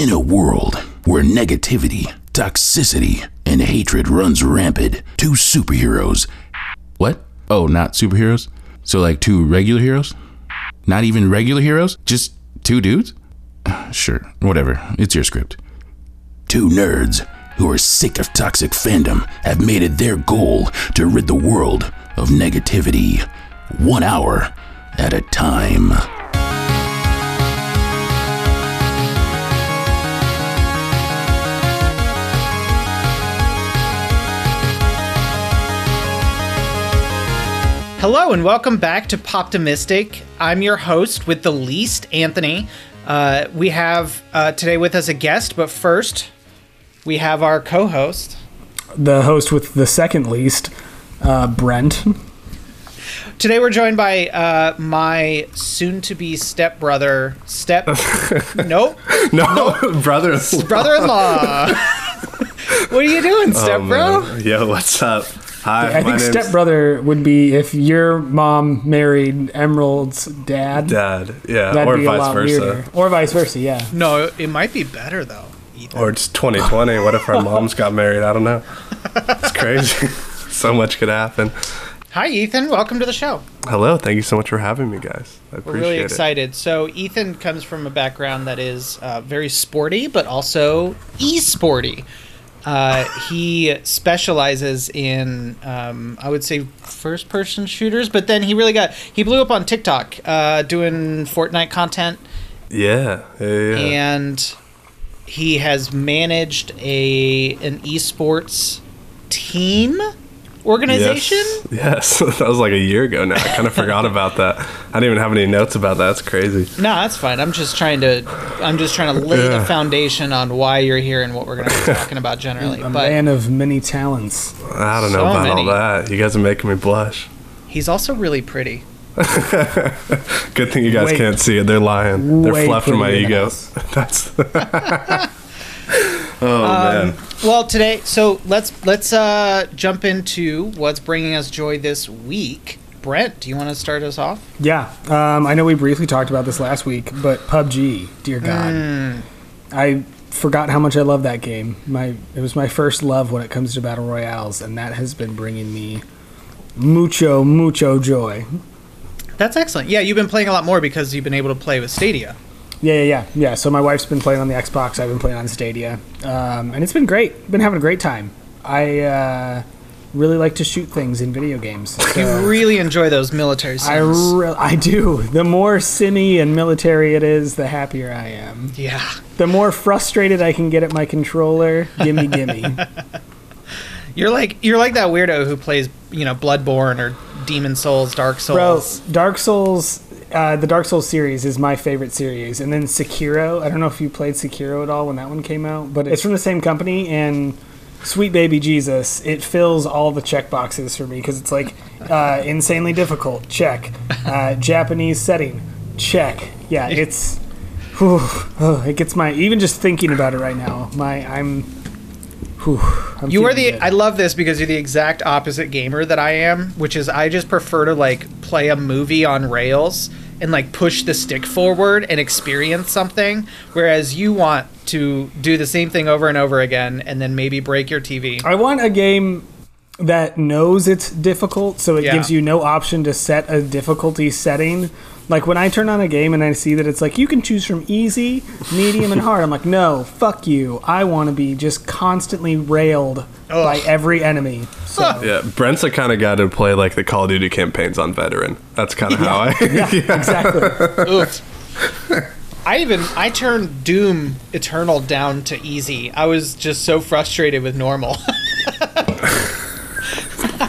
In a world where negativity, toxicity, and hatred runs rampant, two superheroes. What? Oh, not superheroes? So, like two regular heroes? Not even regular heroes? Just two dudes? Sure, whatever. It's your script. Two nerds who are sick of toxic fandom have made it their goal to rid the world of negativity, one hour at a time. Hello and welcome back to Poptimistic. I'm your host with the least, Anthony. Uh, we have uh, today with us a guest, but first we have our co-host. the host with the second least, uh, Brent. Today we're joined by uh, my soon-to-be stepbrother, step, nope, No, brother. brother-in-law. what are you doing, step bro? Oh, Yo, what's up? Hi, I think name's stepbrother would be if your mom married Emerald's dad. Dad. Yeah, That'd or be a vice lot versa. weirder. Or vice versa, yeah. No, it might be better though. Ethan. Or it's 2020. What if our moms got married? I don't know. It's crazy. so much could happen. Hi, Ethan. Welcome to the show. Hello. Thank you so much for having me, guys. I We're appreciate really it. excited. So Ethan comes from a background that is uh, very sporty, but also e-sporty. Uh, he specializes in, um, I would say, first-person shooters, but then he really got he blew up on TikTok uh, doing Fortnite content, Yeah. Yeah. yeah. and he has managed a an esports team organization. Yes. yes. that was like a year ago now. I kind of forgot about that. I didn't even have any notes about that. That's crazy. No, that's fine. I'm just trying to, I'm just trying to lay the foundation on why you're here and what we're going to be talking about generally. A But man of many talents. I don't know So about many. all that. You guys are making me blush. he's also really pretty. Good thing you guys Way- can't see it. They're lying. They're fluffing my prettier than ego. us. That's. Oh man. Well, today, so let's let's uh, jump into what's bringing us joy this week. Brent, do you want to start us off? Yeah. Um, I know we briefly talked about this last week, but PUBG, dear God. Hmm. I forgot how much I love that game. My It was my first love when it comes to Battle Royales, and that has been bringing me mucho, mucho joy. That's excellent. Yeah, you've been playing a lot more because you've been able to play with Stadia. Yeah, yeah, yeah, yeah. So my wife's been playing on the Xbox. I've been playing on Stadia, um, and it's been great. Been having a great time. I uh, really like to shoot things in video games. You really enjoy those military I re- I do. The more simmy and military it is, the happier I am. yeah. The more frustrated I can get at my controller, gimme, gimme. You're like you're like that weirdo who plays, you know, Bloodborne or Demon's Souls, Dark Souls. Bro. Dark Souls. Uh, the Dark Souls series is my favorite series, and then Sekiro. I don't know if you played Sekiro at all when that one came out, but it's from the same company. And sweet baby Jesus, it fills all the check boxes for me because it's like uh, insanely difficult. Check. Uh, Japanese setting. Check. Yeah, it's. Whew, oh, it gets my even just thinking about it right now. My I'm. Whew, I'm You are the. good. I love this because you're the exact opposite gamer that I am, which is I just prefer to like play a movie on rails and like push the stick forward and experience something, whereas you want to do the same thing over and over again and then maybe break your TV. I want a game that knows it's difficult, so it Yeah. gives you no option to set a difficulty setting. Like when I turn on a game and I see that it's like you can choose from easy, medium, and hard, I'm like, no, fuck you. I want to be just constantly railed by every enemy. So Yeah, Brent's the kind of guy to play like the Call of Duty campaigns on veteran. That's kind of how I. yeah, exactly. I even I turned Doom Eternal down to easy. I was just so frustrated with normal.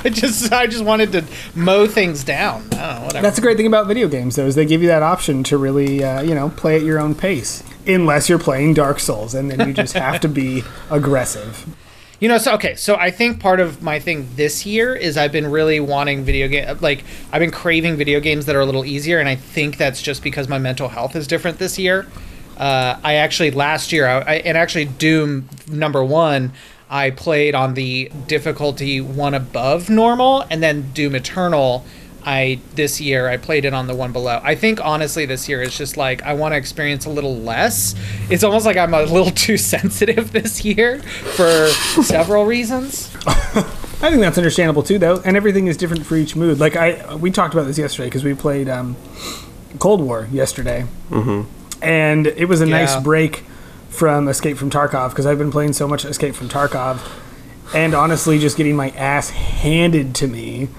I just I just wanted to mow things down. Know, whatever. That's the great thing about video games, though, is they give you that option to really, uh, you know, play at your own pace. Unless you're playing Dark Souls, and then you just have to be aggressive. You know, so okay, so I think part of my thing this year is I've been really wanting video game like I've been craving video games that are a little easier, and I think that's just because my mental health is different this year. Uh, I actually last year, I, I, and actually Doom number one, I played on the difficulty one above normal, and then Doom Eternal I this year I played it on the one below. I think honestly this year it's just like I want to experience a little less. It's almost like I'm a little too sensitive this year for several reasons. I think that's understandable too, though, and everything is different for each mood. Like I, we talked about this yesterday because we played um, Cold War yesterday, mm-hmm. and it was a Yeah. nice break from Escape from Tarkov because I've been playing so much Escape from Tarkov, and honestly, just getting my ass handed to me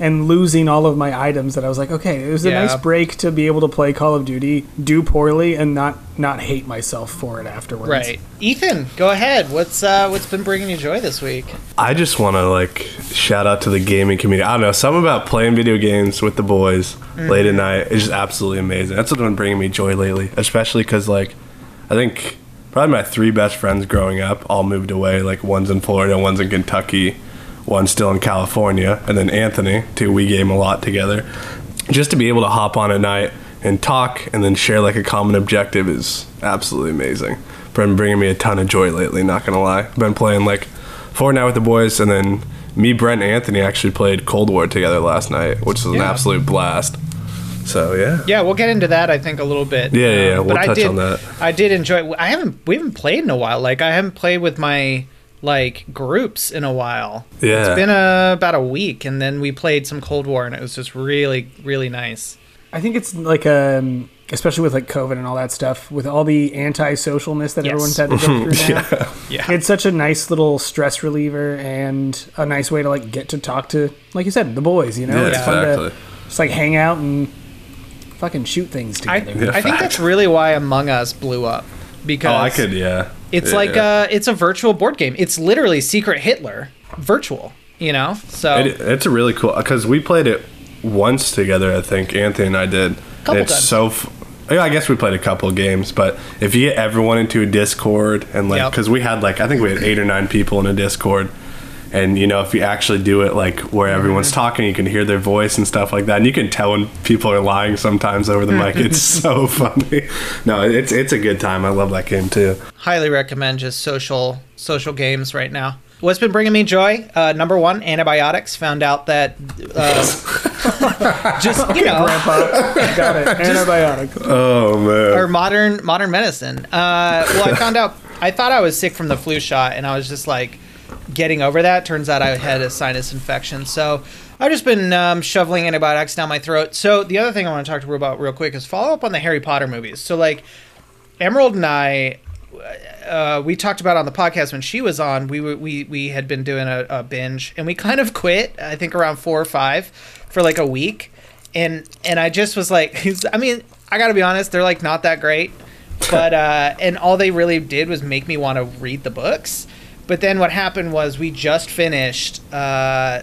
and losing all of my items that I was like, okay, it was a Yeah. nice break to be able to play Call of Duty, do poorly, and not not hate myself for it afterwards. Right. Ethan, go ahead. What's uh what's been bringing you joy this week? I just want to like shout out to the gaming community. I don't know, something about playing video games with the boys late at night is just absolutely amazing. That's what's been bringing me joy lately, especially because like I think probably my three best friends growing up all moved away. Like one's in Florida, one's in Kentucky, one's still in California, and then Anthony too. We game a lot together. Just to be able to hop on at night and talk and then share like a common objective is absolutely amazing. Been bringing me a ton of joy lately. Not gonna lie, been playing like Fortnite with the boys, and then me, Brent, and Anthony actually played Cold War together last night, which was an absolute blast. So yeah, Yeah, we'll get into that I think a little bit. Yeah, yeah, yeah, Um, we'll I touch did, on that. I did enjoy I haven't we haven't played in a while. Like I haven't played with my like groups in a while. Yeah. It's been uh, about a week and then we played some Cold War and it was just really really nice. I think it's like um, especially with like COVID and all that stuff, with all the anti-socialness that Yes. everyone's had to go through now. Yeah. It's such a nice little stress reliever and a nice way to like get to talk to, like you said, the boys. You know, Yeah, it's fun exactly. to just like hang out and fucking shoot things together. Yeah, I think that's really why Among Us blew up because Oh, I could, yeah. It's Yeah, like yeah. uh it's a virtual board game. It's literally Secret Hitler virtual, you know? So It, it's a really cool because we played it once together. I think Anthony and I did. Couple and it's times. so. F- yeah, I guess we played a couple of games, but if you get everyone into a Discord and like, Yep. because we had like, I think we had eight or nine people in a Discord, and you know, if you actually do it like where everyone's talking, you can hear their voice and stuff like that, and you can tell when people are lying sometimes over the mic. It's so funny. No, it's it's a good time. I love that game too. highly recommend just social social games right now. What's been bringing me joy? Uh, number one, antibiotics. Found out that uh, just you know, Grandpa, got it. Antibiotic. Oh man. or modern modern medicine. Uh, well, I found out I thought I was sick from the flu shot, and I was just like getting over that. Turns out I had a sinus infection, so I've just been um, shoveling antibiotics down my throat. So the other thing I want to talk to her about real quick is follow up on the Harry Potter movies. So like Emerald and I. Uh, we talked about on the podcast when she was on. We we we had been doing a, a binge, and we kind of quit. I think around four or five for like a week, and and I just was like, I mean, I got to be honest, they're like not that great, but uh, and all they really did was make me want to read the books. But then what happened was we just finished. Uh,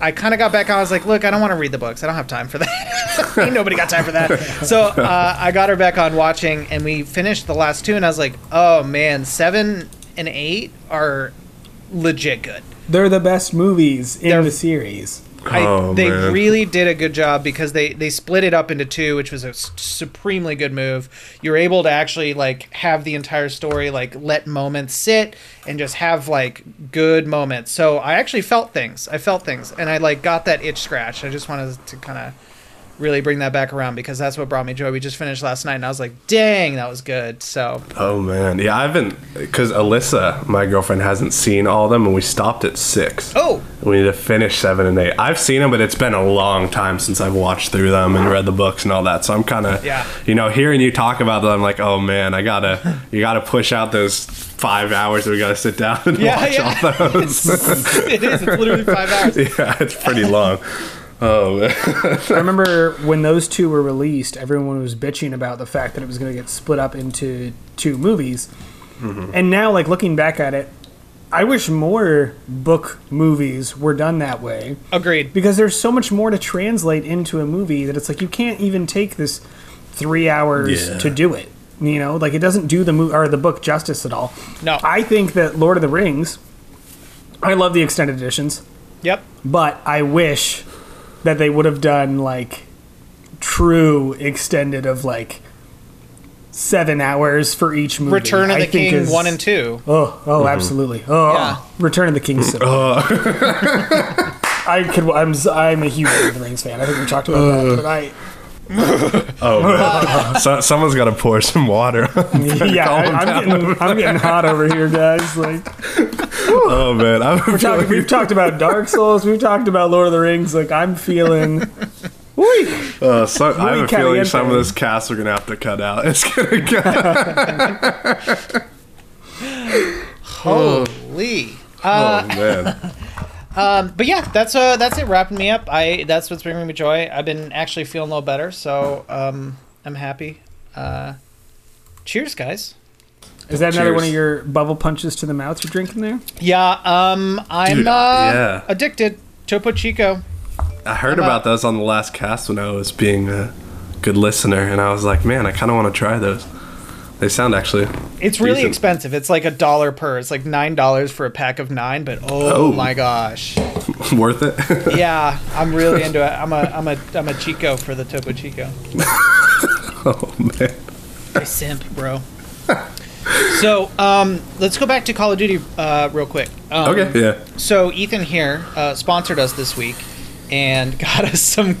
I kind of got back on. I was like, look, I don't want to read the books. I don't have time for that. Ain't nobody got time for that. So uh, I got her back on watching, and we finished the last two, and I was like, oh man, seven and eight are legit good. They're the best movies in They're- the series. I, Oh, they man. really did a good job because they they split it up into two, which was a supremely good move. You're able to actually like have the entire story like let moments sit and just have like good moments. So I actually felt things. I felt things, and I like got that itch scratch. I just wanted to kind of really bring that back around because that's what brought me joy. We just finished last night, and I was like, dang, that was good. So Oh man, yeah, I haven't because Alyssa, my girlfriend, hasn't seen all of them, and we stopped at six. oh. We need to finish seven and eight. I've seen them, but it's been a long time since I've watched through them and read the books and all that. So I'm kind of, Yeah. you know, hearing you talk about them, I'm like, oh man, I gotta, you gotta push out those five hours that we gotta sit down and Yeah, watch yeah. all those. it is. It's literally five hours. yeah, it's pretty long. Oh man. I remember when those two were released, everyone was bitching about the fact that it was going to get split up into two movies. Mm-hmm. And now, like looking back at it, I wish more book movies were done that way Agreed. because there's so much more to translate into a movie that it's like you can't even take this three hours Yeah. to do it. You know, like it doesn't do the mo- or the book justice at all. No. I think that Lord of the Rings. I love the extended editions. Yep. But I wish that they would have done like true extended of like seven hours for each movie. Return of I the think King is- one and two. Oh, oh, mm-hmm. absolutely. Oh, oh, Yeah. Return of the King. is so- I could. I'm. s- I'm a huge Lord of the Rings fan. I think we talked about that. Uh. But I. Oh, man. so, someone's got to pour some water. Yeah, I, I'm, getting. I'm getting hot over here, guys. Like oh man, I'm we're talking, we've talked about Dark Souls. We've talked about Lord of the Rings. Like I'm feeling. Uh, so, I have a feeling some of caliente. this cast are gonna have to cut out. It's gonna go. Holy. oh man. But yeah, that's uh that's it wrapping me up. I that's what's bringing me joy. I've been actually feeling a little better, so um I'm happy. Uh cheers guys. Is that another Cheers. one of your bubble punches to the mouth you're drinking there? Yeah, um I'm Dude, uh yeah. addicted. Topo Chico. I heard I'm about those on the last cast when I was being a good listener, and I was like, man, I kind of want to try those. They sound actually. It's really Decent. expensive. It's like a dollar per. It's like nine dollars for a pack of nine, but oh, Oh. my gosh. worth it. Yeah, I'm really into it. I'm a I'm a I'm a Chico for the Topo Chico. oh man. I simp, bro. So, um, let's go back to Call of Duty uh, real quick. Um, Okay. Yeah. So Ethan here uh, sponsored us this week and got us some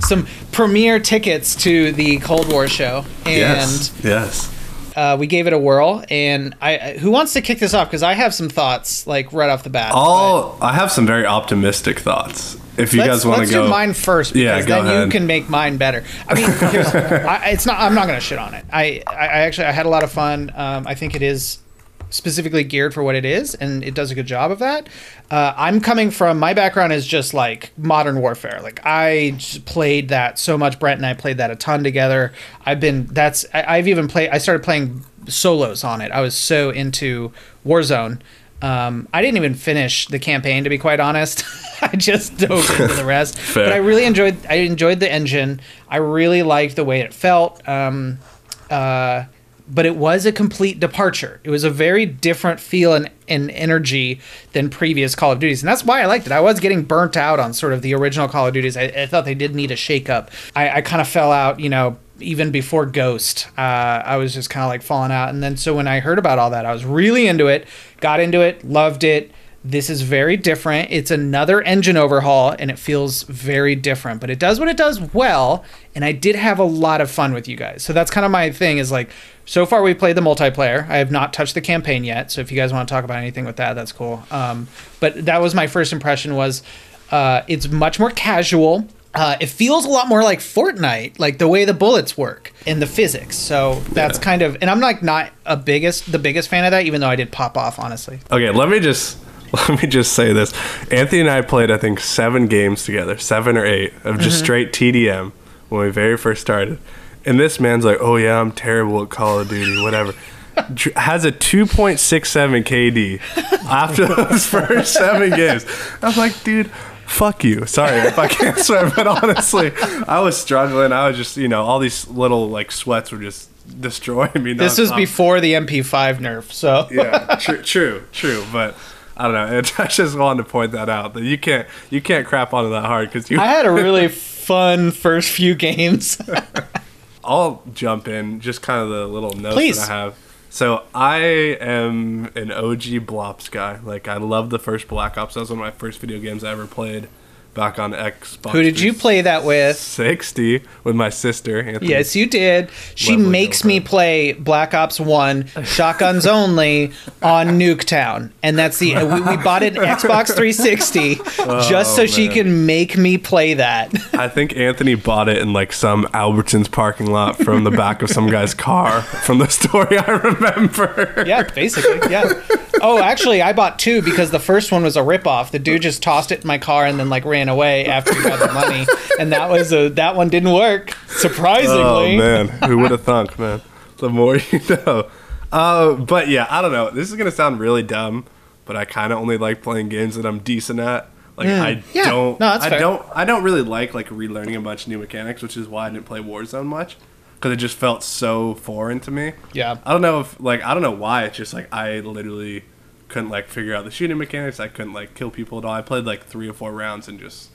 some premiere tickets to the Cold War show, and Yes. Yes. Uh, we gave it a whirl. And I, who wants to kick this off? Because I have some thoughts, like right off the bat. Oh, I have some very optimistic thoughts. If you Let's, guys want to go, do mine first Yeah, because go then you can make mine better. I mean, I, it's not. I'm not going to shit on it. I, I, I actually I had a lot of fun. Um, I think it is specifically geared for what it is, and it does a good job of that. Uh, I'm coming from my background is just like modern warfare. Like I played that so much. Brent and I played that a ton together. I've been that's I, I've even played. I started playing solos on it. I was so into Warzone. Um, I didn't even finish the campaign to be quite honest. I just dove into the rest. But I really enjoyed. I enjoyed the engine. I really liked the way it felt. Um, uh, but it was a complete departure. It was a very different feel and, and energy than previous Call of Duties, and that's why I liked it. I was getting burnt out on sort of the original Call of Duties. I, I thought they did need a shakeup. I, I kind of fell out, you know, even before Ghost. Uh, I was just kind of like falling out, and then so when I heard about all that, I was really into it. Got into it, loved it. This is very different. It's another engine overhaul and it feels very different, but it does what it does well. And I did have a lot of fun with you guys. So that's kind of my thing is like, so far we've played the multiplayer. I have not touched the campaign yet. So if you guys want to talk about anything with that, that's cool. Um, but that was my first impression was uh, it's much more casual. Uh, it feels a lot more like Fortnite, like the way the bullets work and the physics. So that's kind of, and I'm like not a biggest, the biggest fan of that, even though I did pop off, honestly. Okay, let me just let me just say this. Anthony and I played I think seven games together, seven or eight of just Mm-hmm. straight TDM when we very first started. And this man's like, "Oh yeah, I'm terrible at Call of Duty, whatever." Has a 2.67 KD after those first seven games. I was like, dude, fuck you. Sorry if I can't swear, but honestly, I was struggling. I was just, you know, all these little like sweats were just destroying me. This is before the MP5 nerf, so yeah, true, true, true. But I don't know. I just wanted to point that out that you can't you can't crap on it that hard because you. I had a really fun first few games. I'll jump in just kind of the little notes Please. that I have. So I am an OG Blops guy. Like I love the first Black Ops. That was one of my first video games I ever played back on Xbox. Who did you play that with? 60 with my sister. Anthony. Yes, you did. She Lovely makes me play Black Ops One shotguns only on Nuketown, and that's the we, we bought it Xbox 360 just so oh, she can make me play that. I think Anthony bought it in like some Albertsons parking lot from the back of some guy's car from the story I remember. yeah, basically, yeah. Oh, actually, I bought two because the first one was a ripoff. The dude just tossed it in my car and then like ran away after he got the money, and that was a that one didn't work. Surprisingly, Oh man, who would have thunk, man? The more you know. Uh, but yeah, I don't know. This is gonna sound really dumb, but I kind of only like playing games that I'm decent at. Like I. Yeah, don't, no, I fair. don't, I don't really like like relearning a bunch of new mechanics, which is why I didn't play Warzone much because it just felt so foreign to me. Yeah. I don't know if like I don't know why. It's just like I literally couldn't like figure out the shooting mechanics. I couldn't like kill people at all. I played like three or four rounds and just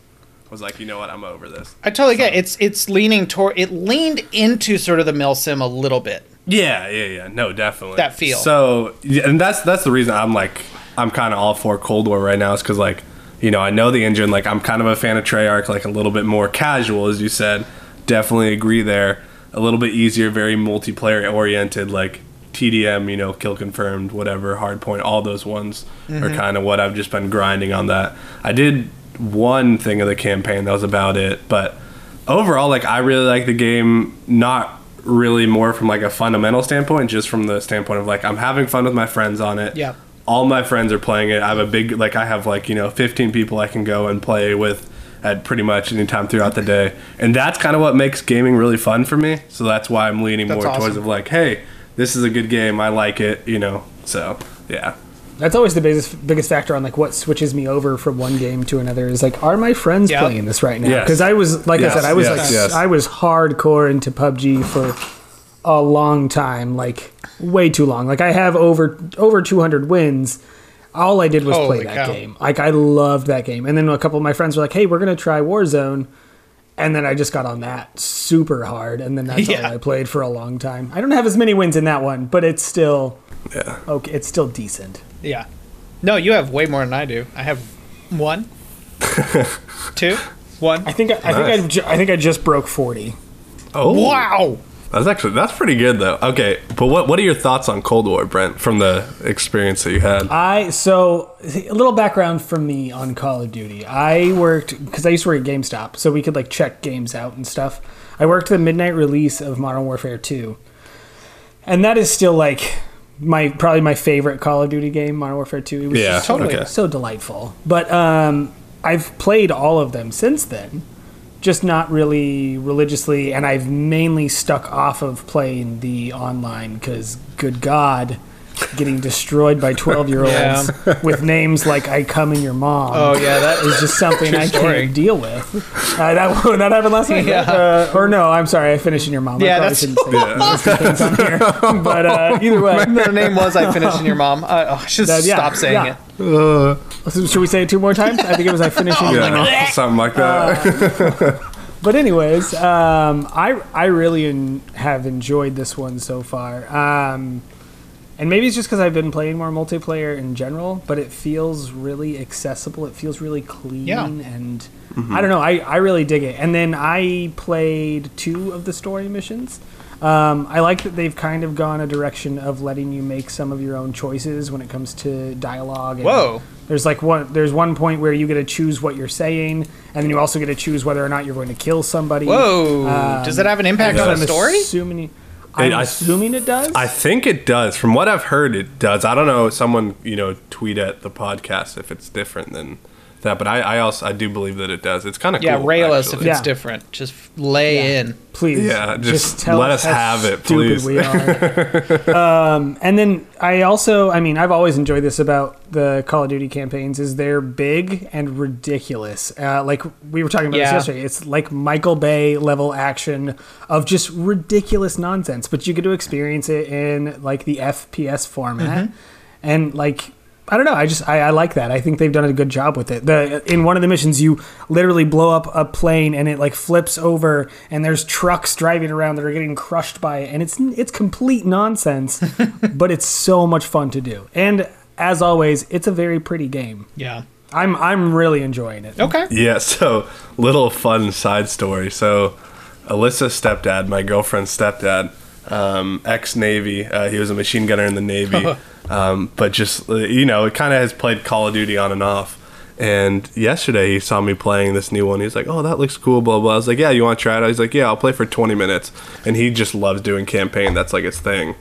was like, you know what, I'm over this. I totally get it. it's it's leaning toward it leaned into sort of the mil sim a little bit. Yeah, yeah, yeah. No, definitely. That feel. So, yeah, and that's that's the reason I'm like I'm kind of all for Cold War right now is because like you know, I know the engine. Like I'm kind of a fan of Treyarch, like a little bit more casual, as you said. Definitely agree there. A little bit easier, very multiplayer oriented, like TDM, you know, kill confirmed, whatever, hardpoint, all those ones are mm-hmm. kind of what I've just been grinding on that. I did one thing of the campaign, that was about it. But overall, like, I really like the game, not really more from like a fundamental standpoint, just from the standpoint of like, I'm having fun with my friends on it. Yeah. All my friends are playing it. I have a big, like, I have like, you know, 15 people I can go and play with at pretty much any time throughout the day. And that's kind of what makes gaming really fun for me. So that's why I'm leaning That's more towards of like, hey, this is a good game. I like it, you know. So yeah, That's always the biggest biggest factor on like what switches me over from one game to another is like, are my friends Yeah. playing this right now? Yes. Because I was like Yes, I said, I was yes, like yes. I was hardcore into PUBG for a long time, like way too long. Like I have over over 200 wins. All I did was Holy play that cow. game. Like I loved that game. And then a couple of my friends were like, "Hey, we're gonna try Warzone." And then I just got on that super hard, and then that's Yeah. all I played for a long time. I don't have as many wins in that one, but it's still yeah. okay. It's still decent. Yeah. No, you have way more than I do. I have one, two, one. I think I, I Nice. think I, ju- I think I just broke forty. Oh Wow. That's actually that's pretty good though. Okay, but what what are your thoughts on Cold War, Brent, from the experience that you had? I so a little background from me on Call of Duty. I worked because I used to work at GameStop, so we could like check games out and stuff. I worked the midnight release of Modern Warfare Two, and that is still like my probably my favorite Call of Duty game, Modern Warfare Two. It was Yeah, just totally. okay. so delightful. But um, I've played all of them since then, just not really religiously, and I've mainly stuck off of playing the online because, good God, getting destroyed by twelve-year-olds with names like "I come in your mom." Oh yeah, that is just something I story. can't deal with. Uh, that that happened last night. Yeah. Uh, or no, I'm sorry, I finished in your mom. Yeah, I that's- probably shouldn't say those things on here. But uh, either way, the name was I finished in your mom. Uh, oh, I should That- yeah, stop saying yeah. it. So should we say it two more times? I think it was I finished in your mom. yeah, something like that. But anyways, um, I I really en- have enjoyed this one so far. Um, and maybe it's just because I've been playing more multiplayer in general, but it feels really accessible. It feels really clean, Yeah. and I don't know. I, I really dig it. And then I played two of the story missions. Um, I like that they've kind of gone a direction of letting you make some of your own choices when it comes to dialogue. And Whoa. There's like one. There's one point where you get to choose what you're saying, and then you also get to choose whether or not you're going to kill somebody. Whoa. Um, Does that have an impact on the I'm story? Assuming, I'm I- assuming it does. I think it does. From what I've heard, it does. I don't know. Someone you know tweet at the podcast if it's different than that, but I, I also I do believe that it does. It's kind of Yeah, cool, rail us if actually. it's Yeah. different. Just lay Yeah. in. please, Yeah, just tell let us how have it, please. We are. um, and then I also, I mean, I've always enjoyed this about the Call of Duty campaigns is they're big and ridiculous. Uh, like we were talking about Yeah. this yesterday. It's like Michael Bay level action of just ridiculous nonsense, but you get to experience it in like the FPS format, Mm-hmm. and like. I don't know. I just I, I like that. I think they've done a good job with it. The in one of the missions, you literally blow up a plane and it like flips over, and there's trucks driving around that are getting crushed by it, and it's it's complete nonsense, but it's so much fun to do. And as always, it's a very pretty game. Yeah. I'm I'm really enjoying it. Okay. Yeah, so little fun side story. So Alyssa's stepdad, my girlfriend's stepdad, um, ex Navy. Uh, he was a machine gunner in the Navy, um, but just uh, you know, it kind of has played Call of Duty on and off. And yesterday he saw me playing this new one. He's like, "Oh, that looks cool." Blah blah. I was like, "Yeah, you want to try it?" He's like, "Yeah, I'll play for 20 minutes." And he just loves doing campaign. That's like his thing.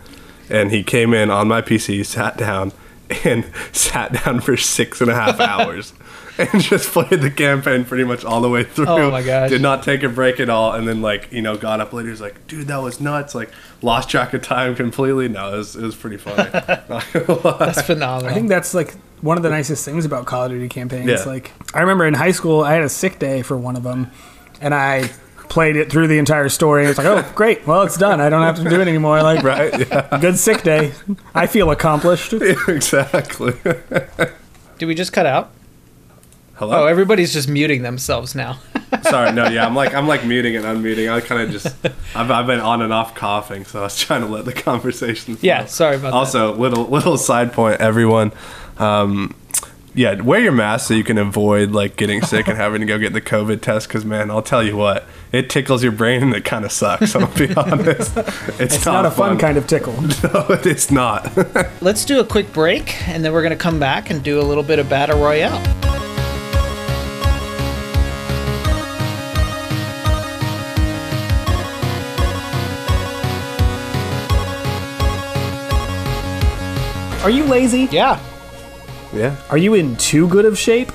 And he came in on my PC, sat down, and sat down for six and a half hours. And just played the campaign pretty much all the way through. Oh my gosh. Did not take a break at all. And then like you know got up later. He's like, dude, that was nuts. Like lost track of time completely. No, it was it was pretty funny. Not gonna lie. That's phenomenal. I think that's like one of the nicest things about Call of Duty campaigns. Yeah. Like I remember in high school, I had a sick day for one of them, and I played it through the entire story. It's like, oh, great, well, it's done. I don't have to do it anymore. Like, right? Yeah, good sick day. I feel accomplished. exactly. Did we just cut out? Hello. Oh, everybody's just muting themselves now. Sorry, no, yeah, I'm like I'm like muting and unmuting. I kind of just I've, I've been on and off coughing, so I was trying to let the conversation. Flow. yeah, sorry about that. Also, little little side point, everyone. Um, yeah, wear your mask so you can avoid like getting sick and having to go get the COVID test. Because man, I'll tell you what, it tickles your brain and it kind of sucks. I'll be honest. It's, It's not, a fun, kind of tickle. No, it's not. Let's do a quick break, and then we're going to come back and do a little bit of Battle Royale. Are you lazy? Yeah. yeah. Are you in too good of shape?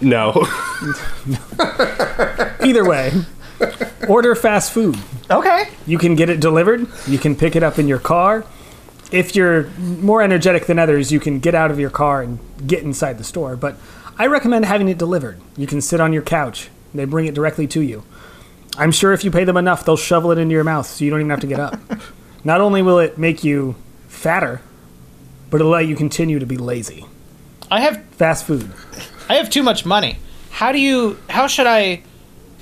No. Either way, order fast food. Okay. You can get it delivered. You can pick it up in your car. If you're more energetic than others, you can get out of your car and get inside the store. But I recommend having it delivered. You can sit on your couch. They bring it directly to you. I'm sure if you pay them enough, they'll shovel it into your mouth so you don't even have to get up. Not only will it make you fatter, but it'll let you continue to be lazy. I have Fast food. I have too much money. How do you? How should I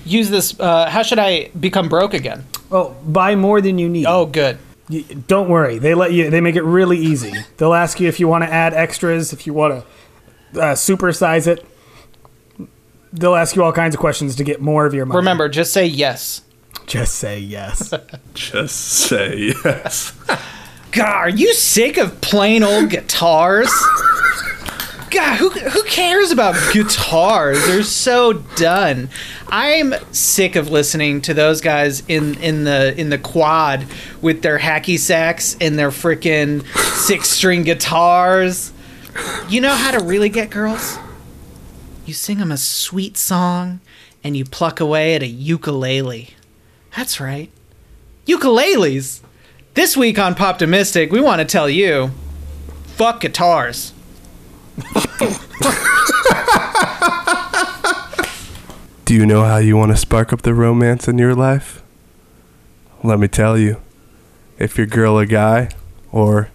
use this? Uh, how should I become broke again? Oh, buy more than you need. Oh, good. Y- Don't worry. They let you. They make it really easy. They'll ask you if you want to add extras, if you want to uh, supersize it. They'll ask you all kinds of questions to get more of your money. Remember, just say yes. just say yes. Just say yes. God, are you sick of plain old guitars? God, who, who cares about guitars? They're so done. I'm sick of listening to those guys in, in the in the quad with their hacky sacks and their freaking six string guitars. You know how to really get girls? You sing them a sweet song and you pluck away at a ukulele. That's right. Ukuleles. This week on Poptimistic, we want to tell you fuck guitars. Do you know how you want to spark up the romance in your life? Let me tell you. If your girl or guy, or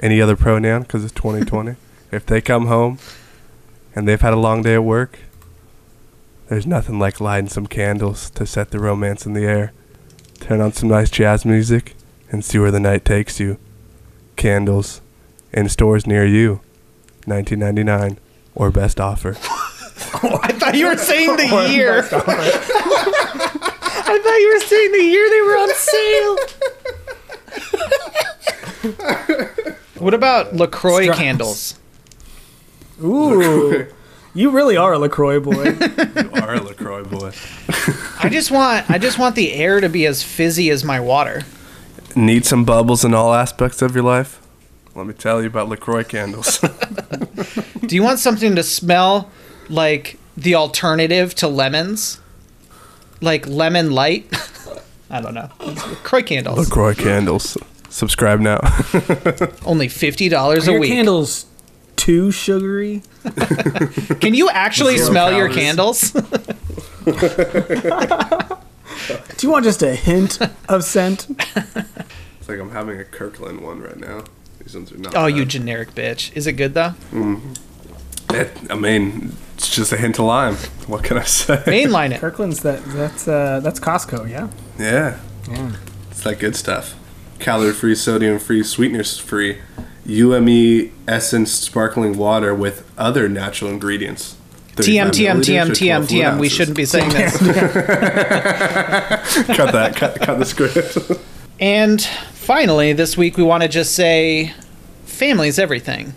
any other pronoun, because it's 2020, if they come home and they've had a long day at work, there's nothing like lighting some candles to set the romance in the air. Turn on some nice jazz music and see where the night takes you. Candles in stores near you. 1999 or best offer. I thought you were saying the year. I thought you were saying the year they were on sale. what about LaCroix Straps. candles? Ooh, you really are a LaCroix boy. You are a LaCroix boy. I just want I just want the air to be as fizzy as my water. Need some bubbles in all aspects of your life? Let me tell you about LaCroix candles. Do you want something to smell like the alternative to lemons? Like lemon light? I don't know. LaCroix candles. LaCroix candles. Subscribe now. Only fifty dollars Are a your week. candles too sugary? Can you actually Zero smell your calories. candles? Do you want just a hint of scent? it's like I'm having a Kirkland one right now. These ones are not. oh, you generic bitch. Is it good though? It, I mean, it's just a hint of lime. What can I say? Mainline it. Kirkland's that that's uh, that's Costco, yeah. Yeah. It's that good stuff. Calorie free, sodium free, sweeteners free. UME essence sparkling water with other natural ingredients. TM 35 TM TM TM TM. We shouldn't be saying this. cut that. Cut, cut the script. And finally, this week we want to just say family's everything.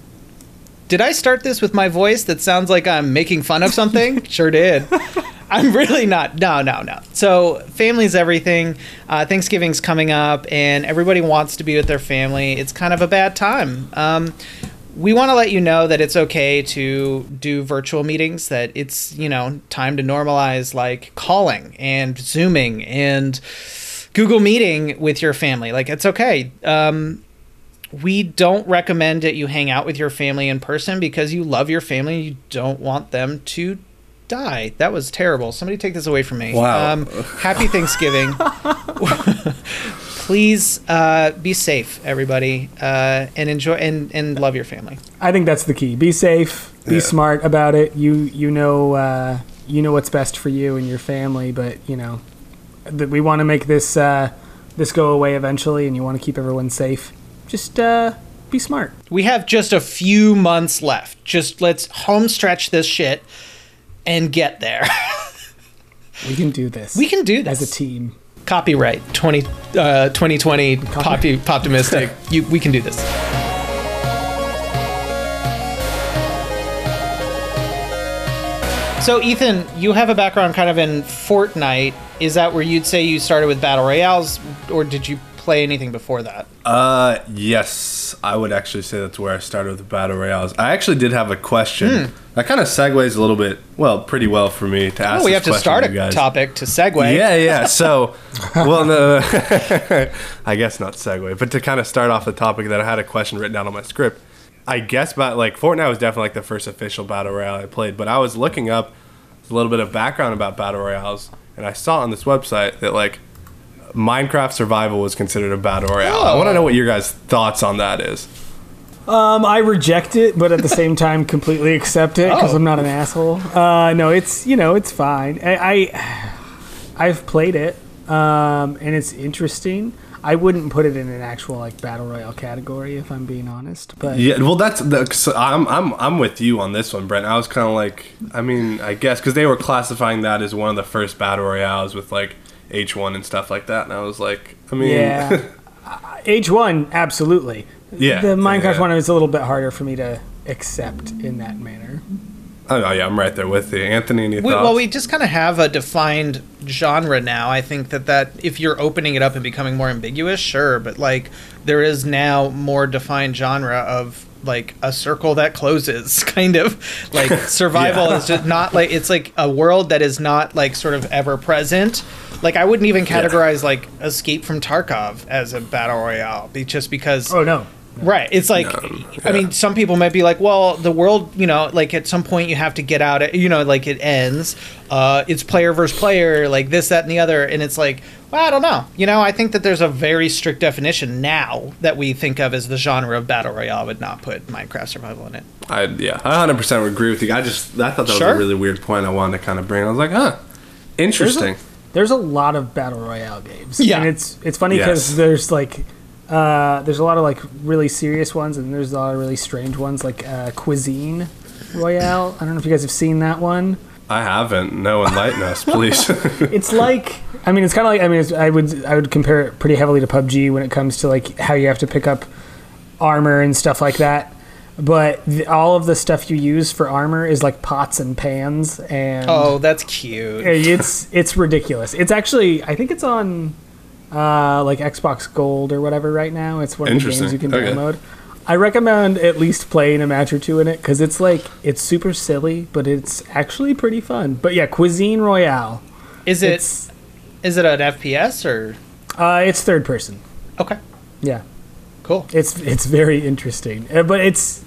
Did I start this with my voice that sounds like I'm making fun of something? sure did. I'm really not. No, no, no. So, family's everything. Uh, Thanksgiving's coming up, and everybody wants to be with their family. It's kind of a bad time. Um, we want to let you know that it's okay to do virtual meetings, that it's, you know, time to normalize like calling and Zooming and Google Meeting with your family. Like, it's okay. Um, we don't recommend that you hang out with your family in person because you love your family. You don't want them to die. That was terrible. Somebody take this away from me. Wow. Um, happy Thanksgiving. Please uh, be safe, everybody, uh, and enjoy and, and love your family. I think that's the key. Be safe. Be Yeah. smart about it. You you know uh, you know what's best for you and your family, but you know that we want to make this uh, this go away eventually, and you want to keep everyone safe. Just uh, be smart. We have just a few months left. Just let's home stretch this shit and get there. We can do this. we can do this as a team. Copyright 20, uh, 2020 poppy, optimistic. you, we can do this. So, Ethan, you have a background kind of in Fortnite. Is that where you'd say you started with battle royales, or did you play anything before that? Uh, yes, I would actually say that's where I started with the battle royales. I actually did have a question that kind of segues a little bit, well, pretty well for me to ask. Oh, we have to start you a topic to segue. Yeah, yeah. So, well, no, I guess not segue, but to kind of start off the topic that I had a question written down on my script. I guess about like Fortnite was definitely like the first official battle royale I played, but I was looking up a little bit of background about battle royales, and I saw on this website that like Minecraft Survival was considered a battle royale. I want to know what your guys' thoughts on that is. Um, I reject it, but at the same time, completely accept it because Oh. I'm not an asshole. Uh, no, it's you know it's fine. I, I I've played it, um, and it's interesting. I wouldn't put it in an actual like battle royale category if I'm being honest. But Yeah, well, that's the, so I'm I'm I'm with you on this one, Brent. I was kind of like, I mean, I guess because they were classifying that as one of the first battle royales with like H1 and stuff like that, and I was like, I mean, yeah, H1 absolutely. Yeah, the Minecraft yeah. one is a little bit harder for me to accept in that manner. oh yeah, I'm right there with you, Anthony. Any We, thoughts? well, we just kind of have a defined genre now. I think that that if you're opening it up and becoming more ambiguous, sure, but like there is now more defined genre of like a circle that closes, kind of like survival is just not like it's like a world that is not like sort of ever present. Like I wouldn't even categorize like Escape from Tarkov as a battle royale, be- just because Oh no, Right. It's like, I mean, some people might be like, well, the world, you know, like at some point you have to get out, you know, like it ends. Uh, it's player versus player, like this, that, and the other. And it's like, well, I don't know. You know, I think that there's a very strict definition now that we think of as the genre of battle royale. Would not put Minecraft survival in it. I yeah, I 100 percent would agree with you. I just I thought that was Sure. a really weird point I wanted to kind of bring. I was like, huh, interesting. There's a lot of battle royale games. Yeah. and it's it's funny because Yes. there's like uh, there's a lot of like really serious ones, and there's a lot of really strange ones like uh, Cuisine Royale. I don't know if you guys have seen that one. I haven't. No, enlighten us, please. It's like I mean, it's kind of like I mean, it's, I would I would compare it pretty heavily to PUBG when it comes to like how you have to pick up armor and stuff like that. But the, all of the stuff you use for armor is like pots and pans, and Oh, that's cute. it's it's ridiculous. It's actually I think it's on uh, like Xbox Gold or whatever right now. It's one of the games you can Okay. download. I recommend at least playing a match or two in it because it's like it's super silly, but it's actually pretty fun. But yeah, Cuisine Royale. Is it It's is it an FPS or? uh, it's third person. Okay, Yeah, cool. it's it's very interesting. Uh, but it's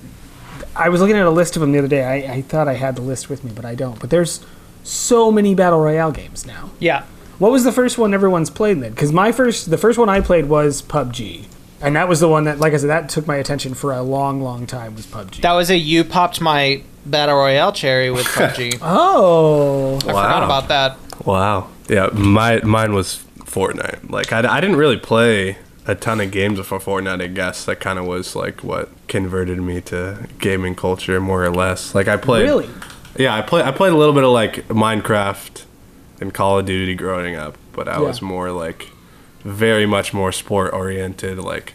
I was looking at a list of them the other day. I, I thought I had the list with me, but I don't. But there's so many battle royale games now. Yeah. What was the first one everyone's played then? Because my first, the first one I played was PUBG, and that was the one that, like I said, that took my attention for a long, long time. Was PUBG? That was a you popped my battle royale cherry with PUBG. oh, I forgot about that. Wow. Yeah, my mine was Fortnite. Like I, I didn't really play a ton of games before Fortnite. I guess that kind of was like what converted me to gaming culture more or less. Like I played. really? Yeah, I play. I played a little bit of like Minecraft and Call of Duty growing up, but I Yeah. was more like very much more sport oriented. Like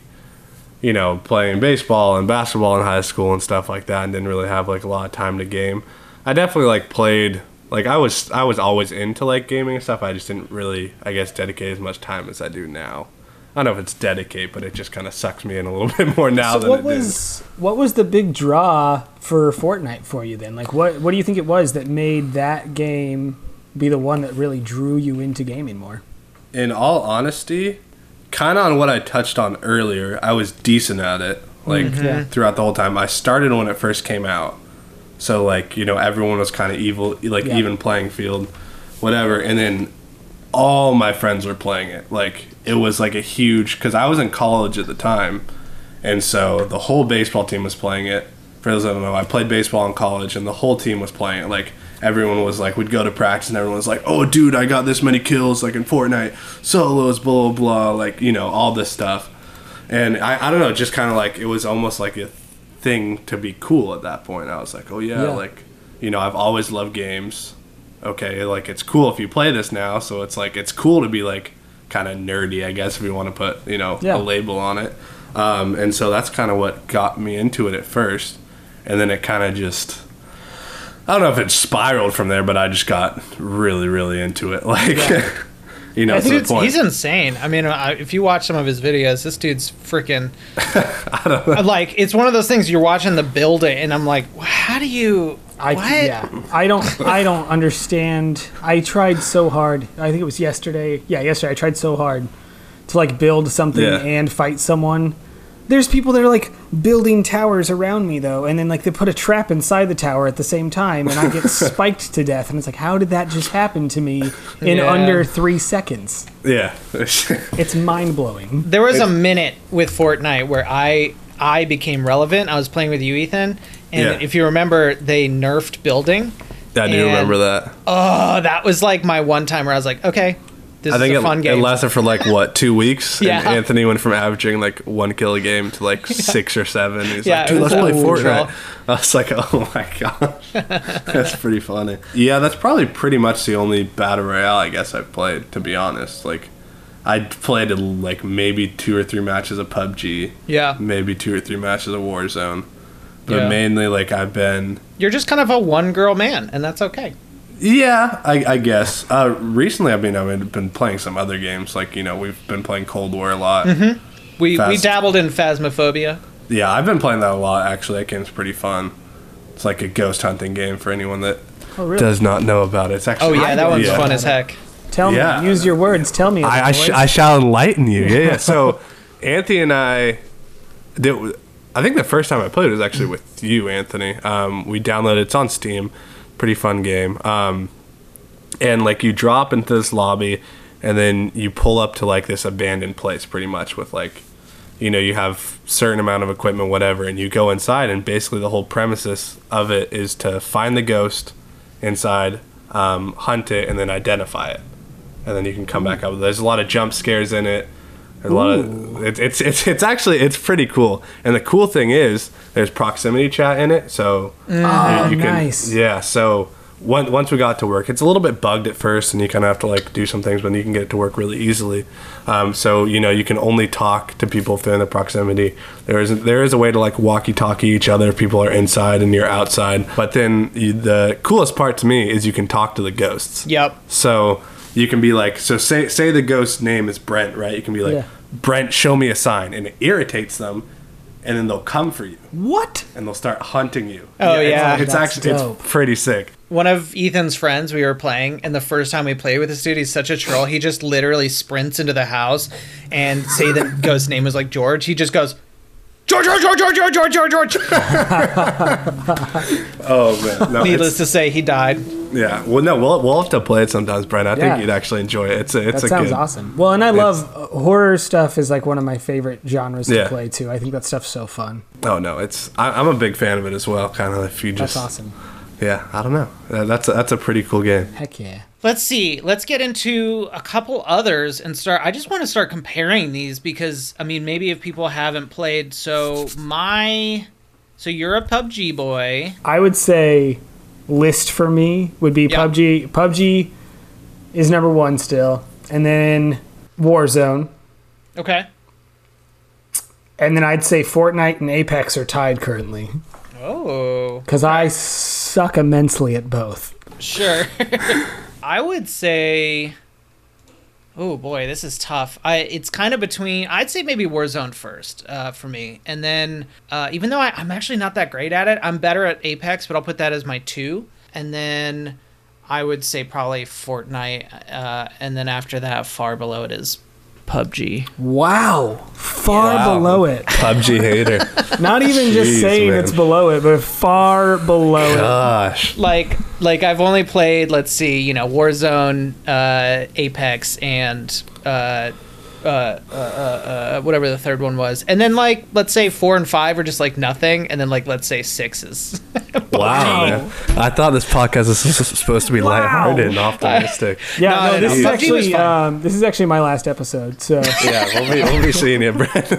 you know, playing baseball and basketball in high school and stuff like that, and didn't really have like a lot of time to game. I definitely like played. Like I was, I was always into like gaming and stuff. I just didn't really, I guess, dedicate as much time as I do now. I don't know if it's dedicate, but it just kind of sucks me in a little bit more now So than what it was what was the big draw for Fortnite for you then? Like, what what do you think it was that made that game be the one that really drew you into gaming more? In all honesty, kind of on what I touched on earlier, I was decent at it. Like mm-hmm. Yeah. throughout the whole time, I started when it first came out, so like you know everyone was kind of evil, like Yeah. even playing field, whatever, and then all my friends were playing it. Like it was like a huge because I was in college at the time, and so the whole baseball team was playing it. For those that don't know, I played baseball in college, and the whole team was playing it. Like everyone was like, we'd go to practice, and everyone was like, "Oh, dude, I got this many kills, like in Fortnite, solos, blah blah blah, like you know all this stuff." and I, I don't know, just kind of like it was almost like a thing to be cool at that point. I was like, oh yeah, Yeah. like you know, I've always loved games. Okay, like it's cool if you play this now, so it's like it's cool to be like kind of nerdy, I guess, if you want to put you know Yeah. a label on it. Um, and so that's kind of what got me into it at first, and then it kind of just. I don't know if it spiraled from there, but I just got really, really into it. Like, you know, I to the point. he's insane. I mean, I, if you watch some of his videos, this dude's freaking. I don't know. Like, it's one of those things you're watching the build it, and I'm like, how do you. I what? yeah. I don't I don't understand. I tried so hard. I think it was yesterday. Yeah, yesterday I tried so hard to like build something Yeah. and fight someone. There's people that are like building towers around me though, and then like they put a trap inside the tower at the same time, and I get spiked to death. And it's like, how did that just happen to me in Yeah. under three seconds? yeah. It's mind blowing. There was a minute with Fortnite where I I became relevant. I was playing with you, Ethan, and Yeah. if you remember, they nerfed building. I do And- remember that. Oh, that was like my one time where I was like, okay, this I think is a it, it lasted for like what two weeks. Yeah. And Anthony went from averaging like one kill a game to like six or seven. He's Yeah, like, dude, let's play Fortnite. I was like, oh my gosh, that's pretty funny. Yeah, that's probably pretty much the only battle royale I guess I've played. To be honest, like I played like maybe two or three matches of PUBG. Yeah. Maybe two or three matches of Warzone. But Yeah. mainly, like I've been You're just kind of a one girl man, and that's okay. Yeah, I, I guess. Uh, recently, I mean, I've been playing some other games. Like, you know, we've been playing Cold War a lot. We we dabbled in Phasmophobia. Yeah, I've been playing that a lot, actually. That game's pretty fun. It's like a ghost hunting game for anyone that Oh really? does not know about it. It's actually Oh yeah, that one's Yeah. fun as heck. Tell me. Yeah. Use your words. Tell me. I, I, sh- I shall enlighten you. Yeah, yeah. So, Anthony and I did. I think the first time I played it was actually with you, Anthony. Um, we downloaded. It's on Steam. Pretty fun game. Um, and like you drop into this lobby, and then you pull up to like this abandoned place, pretty much with like, you know, you have certain amount of equipment, whatever, and you go inside, and basically the whole premises of it is to find the ghost inside, um, hunt it, and then identify it and then you can come back up. There's a lot of jump scares in it. There's a lot of it, it's it's it's actually it's pretty cool. And the cool thing is there's proximity chat in it, so Oh, you can nice. yeah. So once once we got to work, it's a little bit bugged at first, and you kind of have to like do some things, but you can get it to work really easily. Um, so you know you can only talk to people if they're in the proximity. There is there is a way to like walkie-talkie each other. if People are inside and you're outside. But then you, the coolest part to me is you can talk to the ghosts. Yep. So you can be like, so say say the ghost's name is Brent, right? You can be like, Yeah. Brent, show me a sign, and it irritates them, and then they'll come for you What? and they'll start hunting you. Oh, yeah. it's, it's That's actually dope. it's pretty sick. One of Ethan's friends we were playing, and the first time we played with this dude, he's such a troll. He just literally sprints into the house and say the ghost's name is like George. He just goes, George, George, George, George, George, George, George. Oh man, no, Needless to say, he died yeah. Well, no, we'll we'll have to play it sometimes, Brent. I Yeah. think you'd actually enjoy it. It's a it's That a sounds good. awesome. Well, and I love uh, horror stuff. Is like one of my favorite genres Yeah. to play too. I think that stuff's so fun. Oh no, it's I, I'm a big fan of it as well. Kind of if you just That's awesome. yeah, I don't know. That's a, that's a pretty cool game. Heck yeah. Let's see. Let's get into a couple others and start. I just want to start comparing these because, I mean, maybe if people haven't played. So, my. So, you're a PUBG boy. I would say list for me would be Yeah. PUBG. PUBG is number one still, and then Warzone, Okay. and then I'd say Fortnite and Apex are tied currently Oh. because I suck immensely at both. Sure. I would say. Oh boy, this is tough. I it's kind of between. I'd say maybe Warzone first uh, for me, and then uh, even though I, I'm actually not that great at it, I'm better at Apex, but I'll put that as my two, and then I would say probably Fortnite, uh, and then after that, far below it is PUBG. Wow, far Wow. below it. PUBG hater. Not even just Jeez, saying man. it's below it, but far below it. Gosh. Like like I've only played let's see, you know, Warzone, uh, Apex, and uh, uh, uh, uh, whatever the third one was, and then like let's say four and five are just like nothing, and then like let's say six is Wow, man. I thought this podcast was s- s- supposed to be lighthearted and optimistic. Yeah, No, no, no, this no. is PUBG was actually um, this is actually my last episode, so yeah, we'll be, we'll be seeing you, Brent.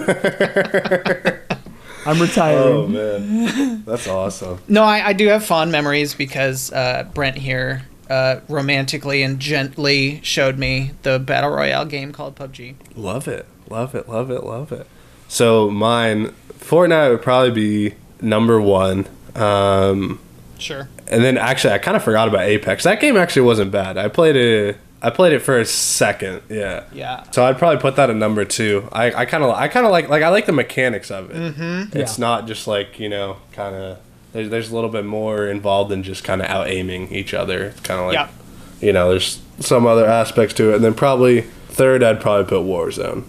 I'm retiring. Oh man, that's awesome. No, I, I do have fond memories because uh, Brent here uh, romantically and gently showed me the battle royale game called PUBG. Love it, love it, love it, love it. So mine, Fortnite would probably be number one. Um, Sure. and then actually, I kind of forgot about Apex. That game actually wasn't bad. I played it. I played it for a second. Yeah. Yeah. So I'd probably put that at number two. I, I kind of I kind of like like I like the mechanics of it. Mm-hmm. It's Yeah. not just like you know kind of there's there's a little bit more involved than just kind of out aiming each other. It's kind of like Yeah. you know there's some other aspects to it. And then probably third I'd probably put Warzone.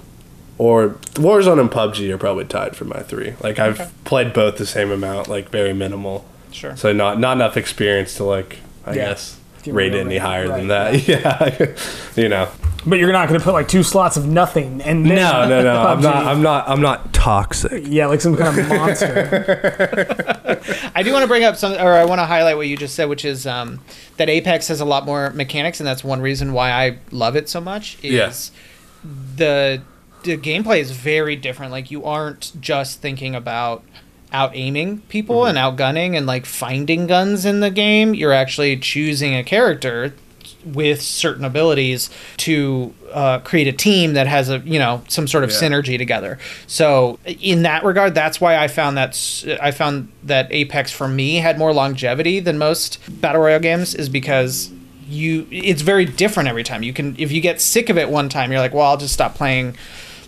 Or Warzone and PUBG are probably tied for my three. Like I've Okay. played both the same amount, like very minimal. Sure. So not not enough experience to like I Yeah. guess Give rate it it any rate, higher than that. Yeah. you know. But you're not going to put like two slots of nothing and then No, no, no. I'm not. I'm not. I'm not toxic. Yeah, like some kind of monster. I do want to bring up some, or I want to highlight what you just said, which is um, that Apex has a lot more mechanics, and that's one reason why I love it so much. Is Yeah. the the gameplay is very different. Like you aren't just thinking about out aiming people and outgunning and like finding guns in the game. You're actually choosing a character with certain abilities to uh, create a team that has a you know some sort of Yeah. synergy together. So in that regard, that's why I found that I found that Apex for me had more longevity than most battle royale games, is because you it's very different every time. You can if you get sick of it one time, you're like, well, I'll just stop playing.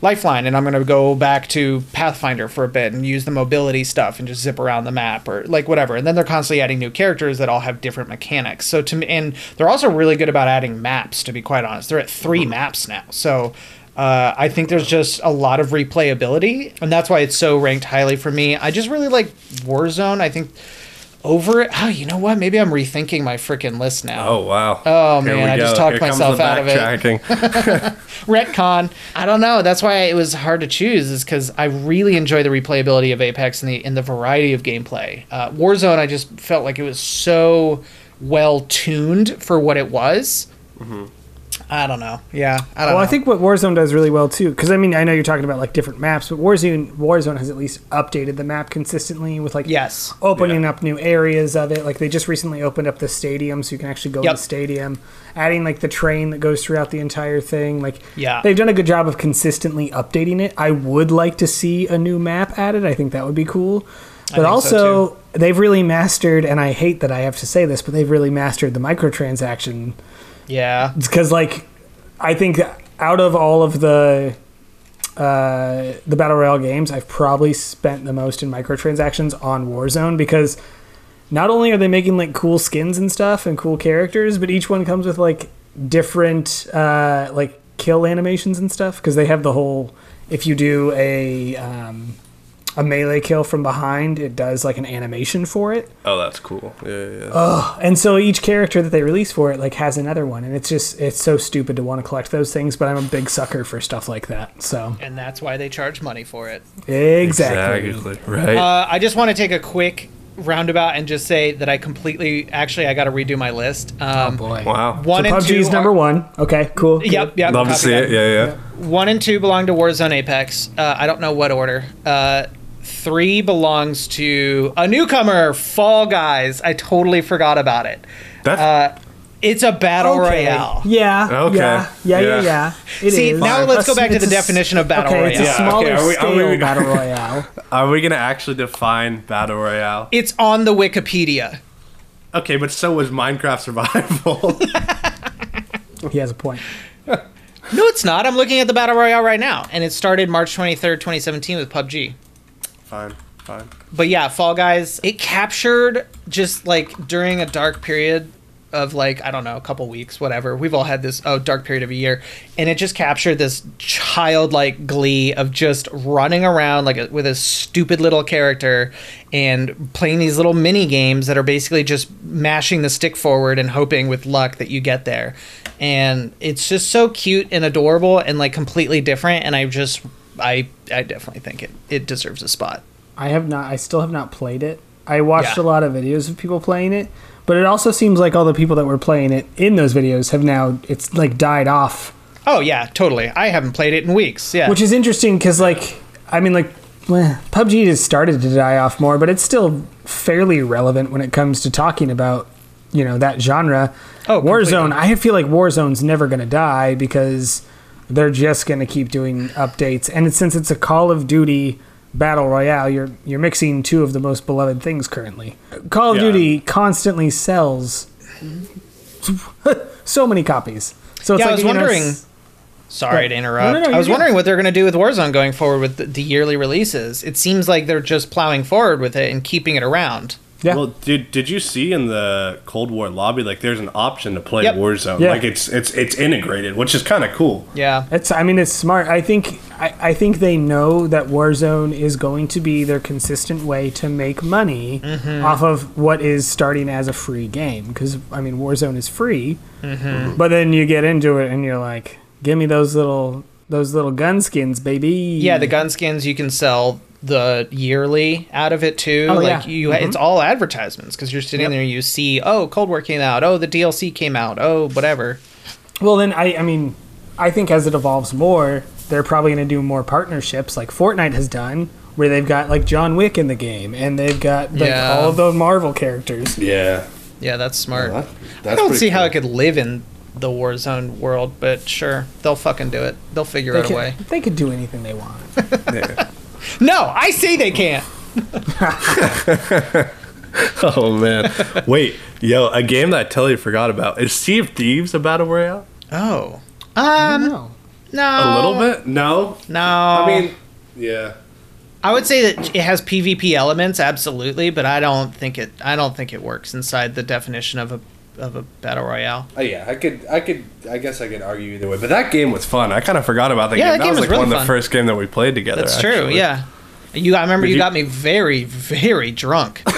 Lifeline, and I'm gonna go back to Pathfinder for a bit and use the mobility stuff and just zip around the map or like whatever. And then they're constantly adding new characters that all have different mechanics. So to me, and they're also really good about adding maps. To be quite honest, they're at 3 maps now. So uh, I think there's just a lot of replayability, and that's why it's so ranked highly for me. I just really like Warzone. I think over it. Oh, you know what? Maybe I'm rethinking my freaking list now. Oh wow. Oh, Here man, I just talked Here myself out of it. retcon. I don't know. That's why it was hard to choose, is because I really enjoy the replayability of Apex and the and the variety of gameplay. Uh, Warzone, I just felt like it was so well tuned for what it was. I don't know. Yeah, I don't well, know. I think what Warzone does really well too, because I mean, I know you're talking about like different maps, but Warzone Warzone has at least updated the map consistently with like yes. opening up new areas of it. Like they just recently opened up the stadium, so you can actually go Yep. to the stadium. Adding like the train that goes throughout the entire thing. Like Yeah. they've done a good job of consistently updating it. I would like to see a new map added. I think that would be cool. But think so, also, they've really mastered, and I hate that I have to say this, but they've really mastered the microtransaction Yeah. because like I think out of all of the uh, the battle royale games, I've probably spent the most in microtransactions on Warzone because not only are they making like cool skins and stuff and cool characters, but each one comes with like different uh, like kill animations and stuff because they have the whole if you do a um, a melee kill from behind, it does like an animation for it. oh, that's cool. Yeah, yeah. yeah. And so each character that they release for it like has another one, and it's just it's so stupid to want to collect those things. But I'm a big sucker for stuff like that. So And that's why they charge money for it. exactly. Right. Uh, I just want to take a quick roundabout and just say that I completely, actually, I got to redo my list. Um, Boy. wow. One So and two PUBG's are- number one. Okay, cool. Yep, yep. Love to see that. it. Yeah, yeah. One and two belong to Warzone Apex. Uh, I don't know what order. Uh, three belongs to a newcomer, Fall Guys. I totally forgot about it. That's Uh, it's a battle Okay. royale. Yeah. Okay. Yeah. Yeah. Yeah. Yeah. yeah. It See, is. now let's go back to the a s- definition of battle okay, It's a royale. Yeah, smaller okay, are we- are scale we- battle royale. Are we gonna actually define battle royale? It's on the Wikipedia. Okay, but so was Minecraft Survival. He has a point. No, it's not. I'm looking at the battle royale right now, and it started March 23rd, 2017, with PUBG. Fine, fine. But yeah, Fall Guys, it captured just like during a dark period of like, I don't know, a couple weeks, whatever. We've all had this oh dark period of a year. And it just captured this childlike glee of just running around like a, with a stupid little character and playing these little mini games that are basically just mashing the stick forward and hoping with luck that you get there. and it's just so cute and adorable and like completely different. And I just, I, I definitely think it it deserves a spot. I have not. I still have not played it. I watched Yeah. a lot of videos of people playing it, but it also seems like all the people that were playing it in those videos have now it's like died off, Oh yeah, totally. I haven't played it in weeks. Yeah, which is interesting because like I mean like well, PUBG has started to die off more, but it's still fairly relevant when it comes to talking about you know that genre. Oh, Warzone. completely. I feel like Warzone's never going to die because they're just going to keep doing updates, and since it's a Call of Duty battle royale, you're you're mixing two of the most beloved things currently. Call of Yeah. Duty constantly sells so many copies. So it's Yeah, I like, was you know, wondering- s- Sorry to interrupt. no, no, I you're was wondering what they're going to do with Warzone going forward with the, the yearly releases. It seems like they're just plowing forward with it and keeping it around. Yeah. Well, did did you see in the Cold War lobby like there's an option to play Yep. Warzone? Yeah. Like it's it's it's integrated, which is kind of cool. Yeah. It's. I mean, it's smart. I think. I, I think they know that Warzone is going to be their consistent way to make money Mm-hmm. off of what is starting as a free game. Because I mean, Warzone is free, Mm-hmm. but then you get into it and you're like, "Give me those little those little gun skins, baby." Yeah, the gun skins you can sell the yearly out of it too. Oh, like yeah. you, mm-hmm. it's all advertisements because you're sitting Yep. there, you see, oh, Cold War came out, oh, the DLC came out, oh, whatever. Well, then I. I mean, I think as it evolves more, they're probably going to do more partnerships like Fortnite has done. Where they've got like John Wick in the game, and they've got like Yeah. all of the Marvel characters. Yeah, Yeah, that's smart. Well, that- I don't pretty see how cool. it could live in the Warzone world, but sure, they'll fucking do it. They'll figure They out a way. they could do anything they want. yeah. No, I say they can't. Oh man, wait, yo, a game that I totally forgot about is Sea of Thieves a battle royale? Oh, um, no. no, A little bit? No, No, I mean, yeah. I would say that it has PvP elements, absolutely, but I don't think it. I don't think it works inside the definition of a of a battle royale. Oh yeah, I could, I could, I guess I could argue either way. But that game was fun. I kind of forgot about that Yeah, game. that game was was like one of the fun. first game that we played together. That's true. actually. Yeah. You, I remember you, you- got me very, very drunk.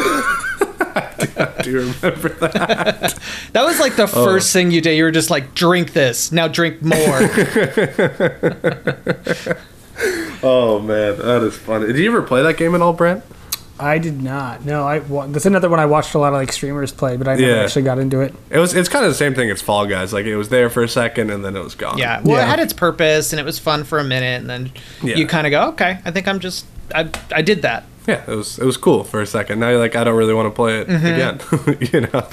Do you remember that? That was like the Oh. first thing you did. You were just like, drink this. Now drink more. oh man, that is funny. Did you ever play that game at all, Brent? I did not. No, I wa- that's another one I watched a lot of like streamers play, but I never Yeah. actually got into it. It was. It's kind of the same thing as Fall Guys. Like it was there for a second and then it was gone. yeah. Well, Yeah. it had its purpose and it was fun for a minute. And then Yeah. you kind of go, okay, I think I'm just, I, I did that. Yeah, it was. It was cool for a second. Now you're like, I don't really want to play it Mm-hmm. again. you know.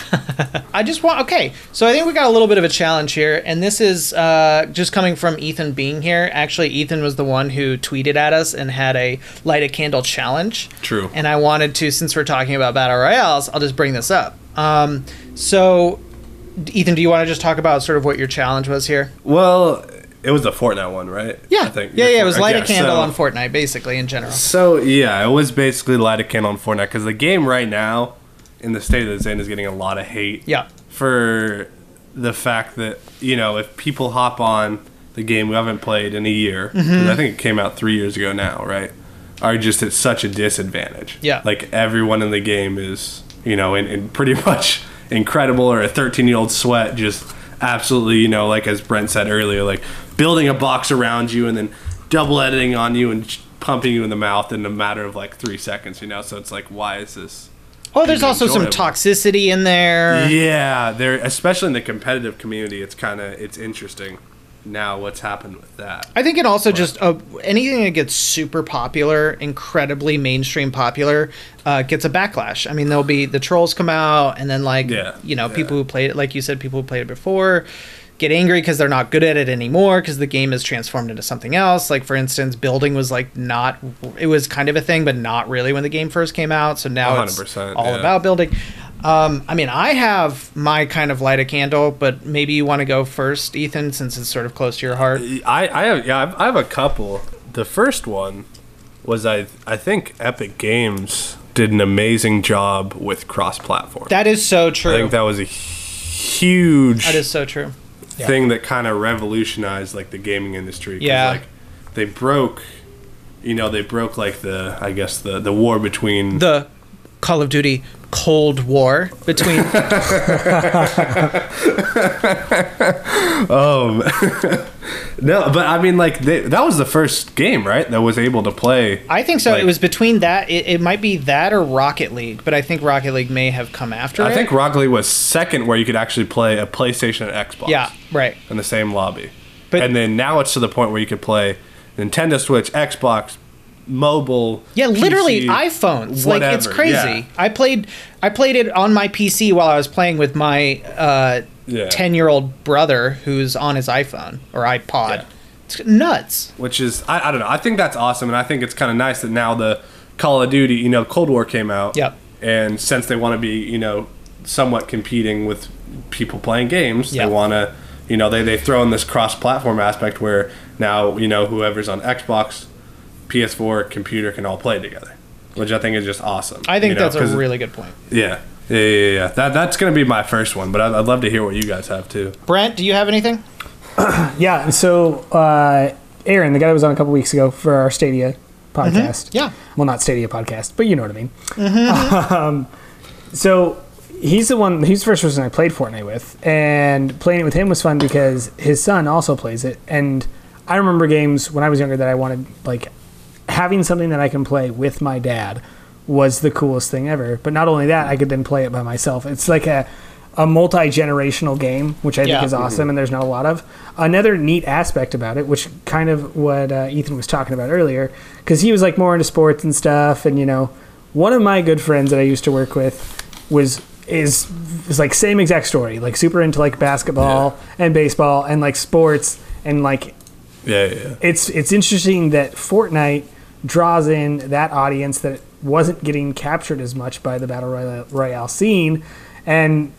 I just want okay. So I think we got a little bit of a challenge here, and this is uh, just coming from Ethan being here. Actually, Ethan was the one who tweeted at us and had a light a candle challenge. True. And I wanted to, since we're talking about battle royales, I'll just bring this up. Um, so, Ethan, do you want to just talk about sort of what your challenge was here? Well, it was a Fortnite one, right? Yeah, I think. yeah, yeah. It was light a candle so- on Fortnite, basically in general. So yeah, it was basically light a candle on Fortnite because the game right now, in the state that it's in, is getting a lot of hate. Yeah. For the fact that you know if people hop on the game we haven't played in a year, Mm-hmm. I think it came out three years ago now, right? Are just at such a disadvantage. Yeah. Like everyone in the game is you know in, in pretty much incredible or a 13 year old sweat just absolutely you know like as Brent said earlier like building a box around you and then double editing on you and pumping you in the mouth in a matter of like three seconds you know so it's like why is this Oh, there's also some toxicity in there. yeah there especially in the competitive community it's kind of it's interesting now what's happened with that I think it also just uh, anything that gets super popular, incredibly mainstream popular, uh, gets a backlash. I mean, there'll be the trolls come out, and then like Yeah, you know yeah. people who played it, like you said, people who played it before, get angry because they're not good at it anymore because the game is transformed into something else. Like for instance, building was like not it was kind of a thing, but not really when the game first came out. So now it's 100%, all yeah. about building. Um, I mean, I have my kind of light a candle, but maybe you want to go first, Ethan, since it's sort of close to your heart. I, I have yeah I've, I have a couple. The first one was I I think Epic Games did an amazing job with cross-platform. That is so true. I think that was a huge That is so true. Thing that kind of revolutionized like the gaming industry. Yeah. like they broke, you know, they broke like the I guess the the war between The Call of Duty Cold War between Um, no, but I mean, like they, that was the first game, right? That was able to play. I think so. Like- it was between that. It, it might be that or Rocket League, but I think Rocket League may have come after I it. think Rocket League was second, where you could actually play a PlayStation and Xbox. Yeah, right. In the same lobby, But- and then now it's to the point where you could play Nintendo Switch, Xbox, mobile. Yeah, literally PC, iPhones. like it's crazy. Yeah. I played I played it on my PC while I was playing with my uh, Yeah. 10-year-old brother who's on his iPhone or iPod. It's nuts. which is I, I don't know. I think that's awesome, and I think it's kind of nice that now the Call of Duty, you know, Cold War came out. Yep. And since they want to be, you know, somewhat competing with people playing games, Yep. they want to, you know, they they throw in this cross-platform aspect where now you know whoever's on Xbox, PS4, computer can all play together, which I think is just awesome. I think you know, that's a really good point. yeah. Yeah, yeah, yeah, yeah. That that's gonna be my first one, but I'd, I'd love to hear what you guys have too. Brent, do you have anything? Yeah, so uh, Aaron, the guy that was on a couple weeks ago for our Stadia podcast. Yeah. Well, not Stadia podcast, but you know what I mean. um, so he's the one. He's the first person I played Fortnite with, and playing it with him was fun because his son also plays it. And I remember games when I was younger that I wanted like having something that I can play with my dad was the coolest thing ever. But not only that, I could then play it by myself. It's like a a multi generational game, which I Yeah. think is awesome, and there's not a lot of. Another neat aspect about it, which kind of what uh, Ethan was talking about earlier, because he was like more into sports and stuff, and you know, one of my good friends that I used to work with was is is like same exact story, like super into like basketball and baseball and like sports and like Yeah, yeah. yeah. it's it's interesting that Fortnite draws in that audience that wasn't getting captured as much by the battle royale, royale scene, and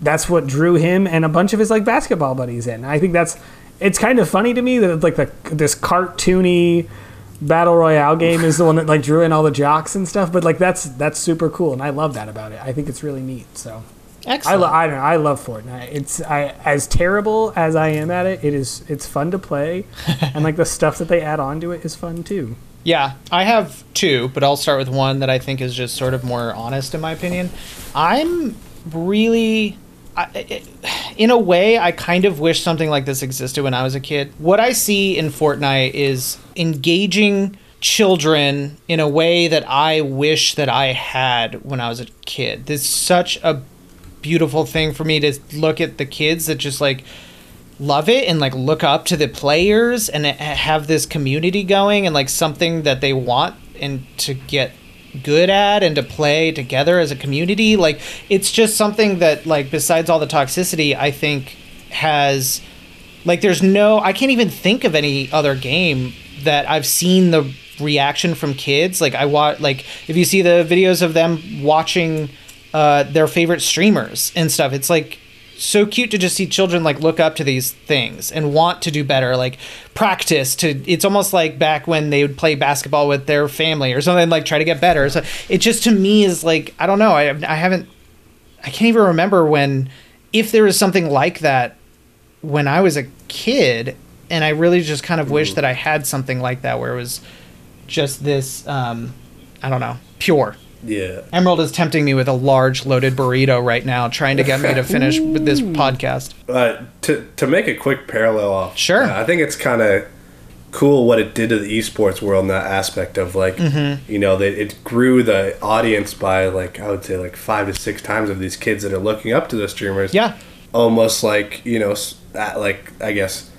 that's what drew him and a bunch of his like basketball buddies in. I think that's it's kind of funny to me that like the this cartoony battle royale game is the one that like drew in all the jocks and stuff. But like that's that's super cool, and I love that about it. I think it's really neat. So. I, Excellent. lo- I don't know. I love Fortnite. It's I as terrible as I am at it. It is it's fun to play, and like the stuff that they add on to it is fun too. Yeah, I have two, but I'll start with one that I think is just sort of more honest in my opinion. I'm really I, in a way I kind of wish something like this existed when I was a kid. What I see in Fortnite is engaging children in a way that I wish that I had when I was a kid. This is such a beautiful thing for me to look at the kids that just like love it and like look up to the players and have this community going and like something that they want and to get good at and to play together as a community like it's just something that like besides all the toxicity i think has like there's no i can't even think of any other game that i've seen the reaction from kids. Like i watch like if you see the videos of them watching uh, their favorite streamers and stuff it's like so cute to just see children like look up to these things and want to do better like practice to it's almost like back when they would play basketball with their family or something like try to get better. So it just to me is like i don't know i, I haven't i can't even remember when if there was something like that when i was a kid and i really just kind of wish that i had something like that where it was just this um i don't know pure Yeah. emerald is tempting me with a large loaded burrito right now trying to get me to finish with this podcast Uh, to to make a quick parallel off, Sure. uh, I think it's kind of cool what it did to the esports world in that aspect of like, Mm-hmm. you know, that it grew the audience by like I would say like five to six times of these kids that are looking up to the streamers. yeah almost like you know, like I guess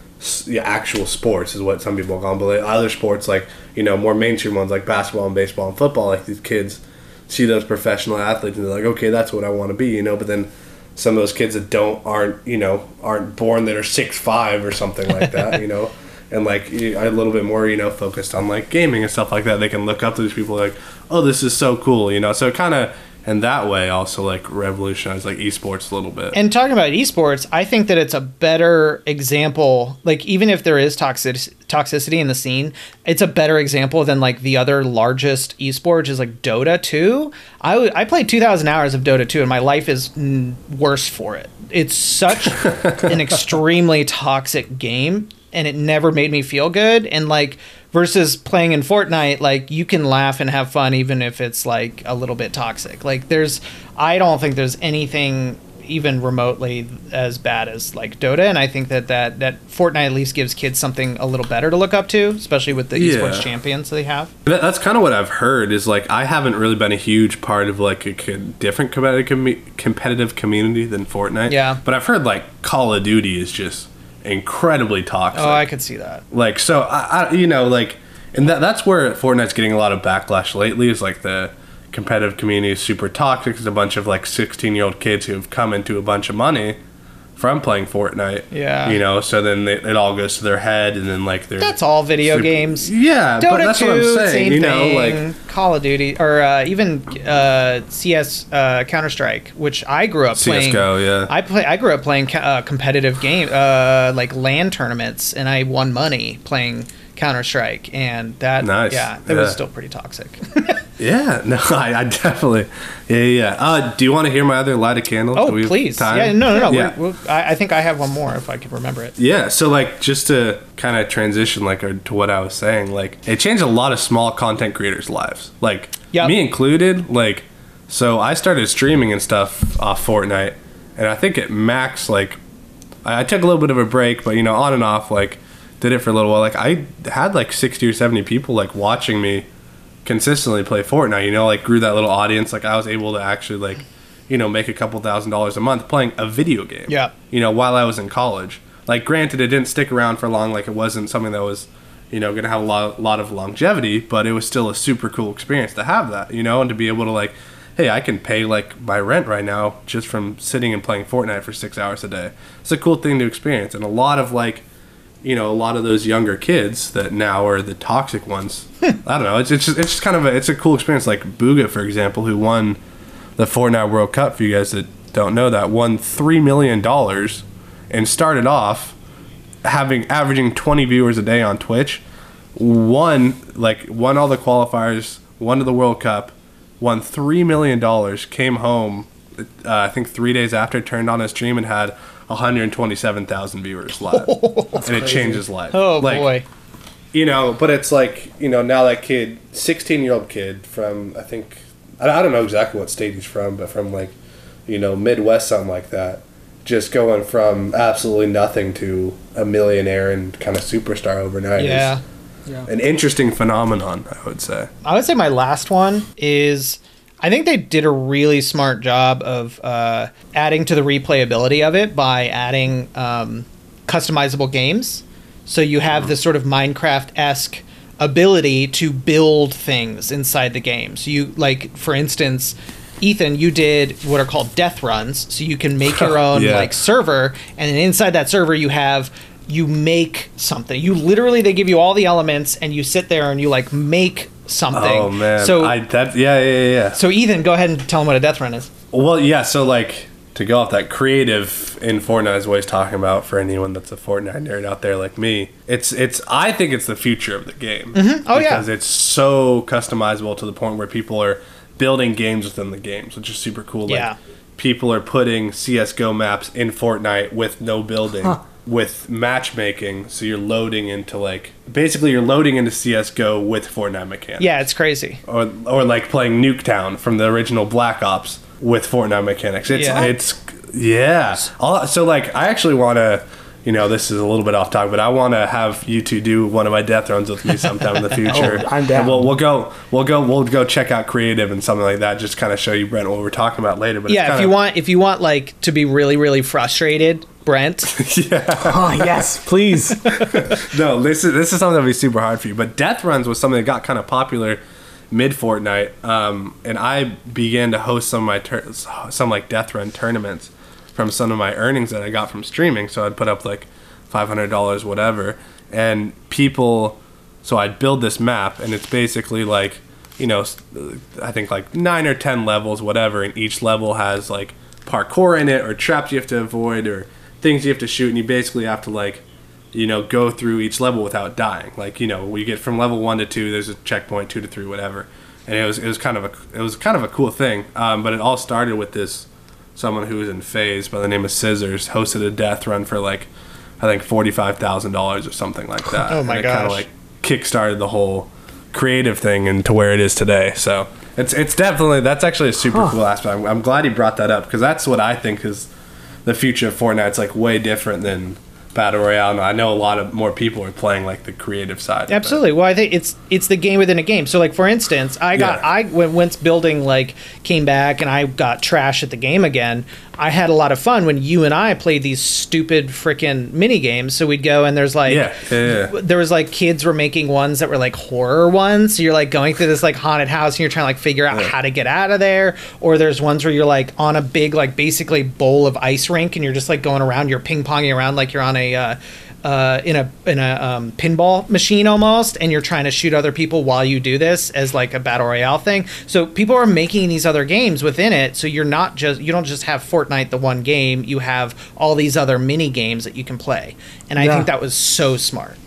yeah, actual sports is what some people call them, but like other sports like you know more mainstream ones like basketball and baseball and football, like these kids see those professional athletes and they're like, okay, that's what I want to be, you know. But then some of those kids that don't aren't you know aren't born that are six five or something like that, you know. And like a little bit more, you know, focused on like gaming and stuff like that. They can look up to these people like, oh, this is so cool, you know. So kind of in that way, also like revolutionize like esports a little bit. And talking about esports, I think that it's a better example. Like, even if there is toxic toxicity in the scene, it's a better example than like the other largest esports which is like Dota 2. I w- I played 2,000 hours of Dota 2, and my life is mm, worse for it. It's such an extremely toxic game, and it never made me feel good. And like versus playing in Fortnite, like you can laugh and have fun even if it's like a little bit toxic. Like there's, I don't think there's anything even remotely as bad as like Dota, and I think that that that Fortnite at least gives kids something a little better to look up to, especially with the Yeah. esports champions they have. That- That's kind of what I've heard. Is like I haven't really been a huge part of like a co- different competitive com- competitive community than Fortnite. Yeah. but I've heard like Call of Duty is just incredibly toxic. Oh, I could see that. like so I, I you know like and that that's where Fortnite's getting a lot of backlash lately is like the competitive community is super toxic. There's a bunch of like 16 year old kids who have come into a bunch of money from playing Fortnite. Yeah. you know, so then they, it all goes to their head, and then like they're That's all video super- games. Yeah, but that's 2, what I'm saying. same you know, thing. like Call of Duty, or uh, even uh, CS uh, Counter Strike, which I grew up playing. CS:GO, yeah. I play. I grew up playing uh, competitive game, uh, like LAN tournaments, and I won money playing Counter Strike, and that, Nice. yeah, that was still pretty toxic. Yeah, no, I, I definitely, yeah, yeah. yeah. Uh, do you want to hear my other light of candle? oh, please, time? yeah, no, no, no. Yeah. We're, we're, I, I think I have one more if I can remember it. Yeah, so like just to kind of transition like or to what I was saying, like it changed a lot of small content creators' lives, like Yep. me included. Like, so I started streaming and stuff off Fortnite, and I think at max like I, I took a little bit of a break, but you know on and off like did it for a little while. Like I had like sixty or seventy people like watching me consistently play Fortnite. You know, like grew that little audience. Like I was able to actually like you know make a couple thousand dollars a month playing a video game Yeah. you know, while I was in college. Like, granted, it didn't stick around for long. Like, it wasn't something that was, you know, going to have a lot, lot of longevity, but it was still a super cool experience to have that, you know, and to be able to, like, hey, I can pay, like, my rent right now just from sitting and playing Fortnite for six hours a day. It's a cool thing to experience. And a lot of, like, you know, a lot of those younger kids that now are the toxic ones. I don't know. It's, it's, just, it's just kind of a, it's a cool experience. Like, Bugha, for example, who won the Fortnite World Cup, for you guys that don't know that, won $3 million and started off having averaging 20 viewers a day on Twitch. Won like won all the qualifiers, won to the World Cup, won three million dollars. Came home, uh, I think three days after, turned on his stream and had 127,000 viewers live, and it changed his life. Oh Like, boy, you know but it's like you know now that kid 16 year old kid from i think I, I don't know exactly what state he's from but from like you know midwest something like that just going from absolutely nothing to a millionaire and kind of superstar overnight is yeah. an interesting phenomenon i would say. I would say my last one is I think they did a really smart job of uh, adding to the replayability of it by adding um, customizable games. So you have this sort of Minecraft esque ability to build things inside the game. So you like, for instance. Ethan, you did what are called death runs, so you can make your own Yeah. like server, and then inside that server you have you make something. You literally they give you all the elements, and you sit there and you like make something. oh man So I, that yeah yeah yeah, yeah so Ethan, go ahead and tell them what a death run is. Well, yeah. So like to go off that creative in Fortnite is what he's talking about for anyone that's a Fortnite nerd out there like me. It's it's I think it's the future of the game. Mm-hmm. Oh, yeah. because it's so customizable to the point where people are building games within the games, which is super cool. Like, Yeah. people are putting CS:GO maps in Fortnite with no building. With matchmaking, so you're loading into like basically you're loading into CS:GO with Fortnite mechanics Yeah, it's crazy. or or like playing Nuketown from the original Black Ops with Fortnite mechanics. It's Yeah. it's yeah. So like I actually want to, you know, this is a little bit off topic, but I want to have you two do one of my death runs with me sometime in the future. Oh, I'm down. And we'll we'll go we'll go we'll go check out creative and something like that. Just kind of show you Brent what we're talking about later. But Yeah, if kinda- you want if you want like to be really really frustrated, Brent. Oh yes, please. no, this is this is something that'll be super hard for you. But death runs was something that got kind of popular mid Fortnite, um, and I began to host some of my tur- some like death run tournaments from some of my earnings that I got from streaming. So I'd put up like five hundred dollars, whatever, and people. So I'd build this map, and it's basically like you know, I think like nine or ten levels, whatever, and each level has like parkour in it, or traps you have to avoid, or things you have to shoot, and you basically have to like you know, go through each level without dying. Like, you know, we get from level one to two, there's a checkpoint, two to three, whatever. And it was it was kind of a it was kind of a cool thing. Um, but it all started with this someone who was in FaZe by the name of Scissors hosted a death run for like I think forty five thousand dollars or something like that. Oh my and it Kind of gosh. like kickstarted the whole creative thing into where it is today. So it's it's definitely that's actually a super cool aspect. I'm, I'm glad he brought that up because that's what I think is the future of Fortnite. It's like way different than battle royale. And I know a lot of more people are playing like the creative side. Absolutely. Well, I think it's it's the game within a game. So, like for instance, I got Yeah. I when once building like came back and I got trash at the game again. I had a lot of fun when you and I played these stupid freaking mini games. So we'd go and there's like Yeah, yeah, yeah. there was like kids were making ones that were like horror ones. So you're like going through this like haunted house and you're trying to like figure out how to get out of there. Or there's ones where you're like on a big like basically bowl of ice rink and you're just like going around. You're ping ponging around like you're on a uh, uh, in a in a um, pinball machine almost, and you're trying to shoot other people while you do this as like a battle royale thing. So people are making these other games within it. So you're not just you don't just have Fortnite the one game. You have all these other mini games that you can play, and I Yeah. think that was so smart.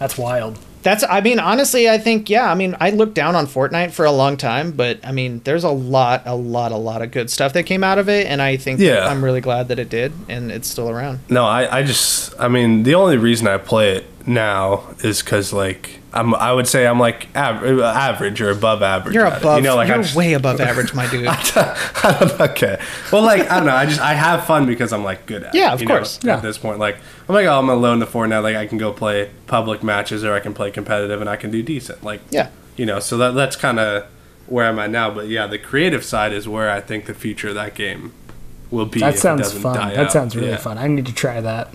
That's wild. That's, I mean, honestly, I think, yeah, I mean, I looked down on Fortnite for a long time, but I mean, there's a lot, a lot, a lot of good stuff that came out of it, and I think Yeah. I'm really glad that it did, and it's still around. No, I, I just, I mean, the only reason I play it now is because, like, I'm, I would say I'm like av- average or above average. You're at it. above, You know, like you're I'm just- way above average, my dude. I don't know, okay. Well, like I don't know. I just I have fun because I'm like good at. Yeah, it, of you know, course. Yeah. At this point, like I'm like, oh, I'm alone to Fortnite. Like I can go play public matches or I can play competitive and I can do decent. Like Yeah. you know. So that that's kind of where I'm at now. But yeah, the creative side is where I think the future of that game will be. That if it sounds doesn't fun. die That out. sounds really Yeah. fun. I need to try that.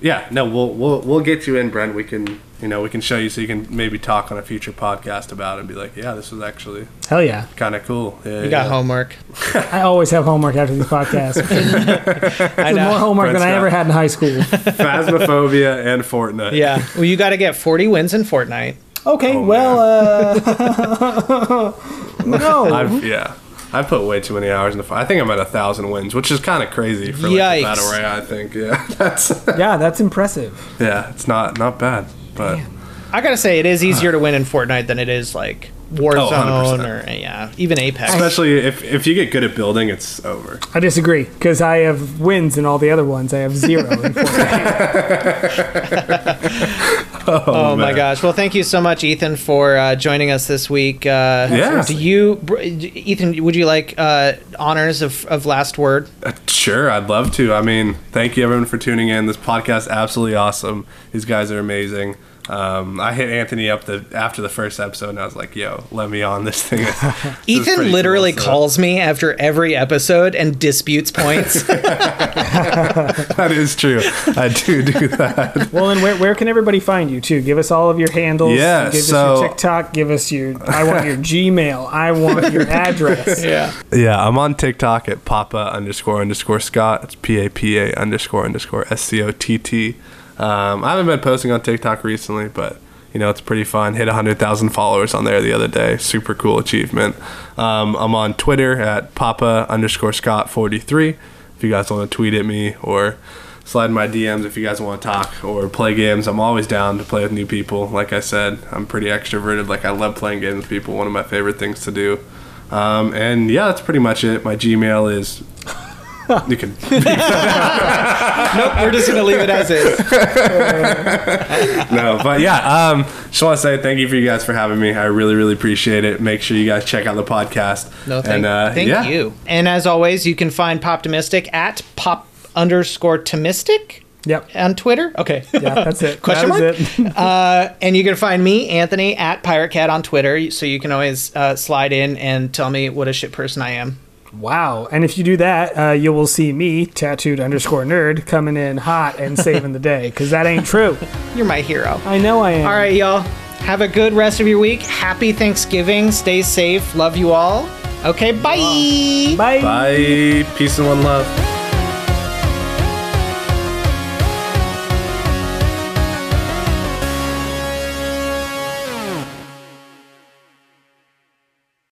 Yeah. No, we'll we'll we'll get you in, Brent. We can. You know, we can show you so you can maybe talk on a future podcast about it and be like, yeah, this was actually Hell yeah. kind of cool. Yeah, You got yeah. homework. I always have homework after these podcasts. I More homework than I ever had in high school. Phasmophobia and Fortnite. Yeah. Well, you got to get 40 wins in Fortnite. Okay, Oh, well, uh, no. I've yeah. I put way too many hours in the fight. I think I'm at a thousand wins, which is kind of crazy for like Yikes. battle royale. I think yeah, that's yeah, that's impressive. yeah, it's not not bad, but I got to say, it is easier to win in Fortnite than it is like Warzone 100%. or, yeah, even Apex. especially if if you get good at building, it's over. I disagree because I have wins in all the other ones. I have zero. in Fortnite. Oh, my gosh! Well, thank you so much, Ethan, for uh, joining us this week. Uh, Yeah. Do you, Ethan? Would you like uh, honors of, of last word? Uh, Sure, I'd love to. I mean, thank you everyone for tuning in. This podcast is absolutely awesome. These guys are amazing. Um, I hit Anthony up the after the first episode, and I was like, "Yo, let me on this thing." This is pretty Ethan cool, literally so- calls me after every episode and disputes points. That is true. I do do that. well, and where, where can everybody find you too? Give us all of your handles. Yeah, Give us so- your TikTok. Give us your. I want your Gmail. I want your address. yeah. Yeah, I'm on TikTok at Papa underscore underscore Scott. It's P A P A underscore underscore S C O T T. Um, I haven't been posting on TikTok recently, but you know it's pretty fun. Hit 100,000 followers on there the other day. Super cool achievement. Um, I'm on Twitter at Papa underscore Scott 43. If you guys want to tweet at me or slide my DMs if you guys want to talk or play games, I'm always down to play with new people. Like I said, I'm pretty extroverted. Like I love playing games with people. One of my favorite things to do. Um, and yeah, that's pretty much it. My Gmail is. You can. Nope. We're just gonna leave it as is. no, but yeah, um, just want to say thank you for you guys for having me. I really, really appreciate it. Make sure you guys check out the podcast. No, thank, and, uh, thank yeah. you. And as always, you can find Poptimistic at pop underscore tomistic Yep. on Twitter. Okay. Yeah, that's it. Question that is it. Uh, and you can find me, Anthony, at Pirate Cat on Twitter. So you can always uh, slide in and tell me what a shit person I am. Wow. And if you do that, uh, you will see me, tattooed underscore nerd, coming in hot and saving the day. Because that ain't true. You're my hero. I know I am. All right, y'all. Have a good rest of your week. Happy Thanksgiving. Stay safe. Love you all. Okay, bye. Bye. Bye. Peace and one love.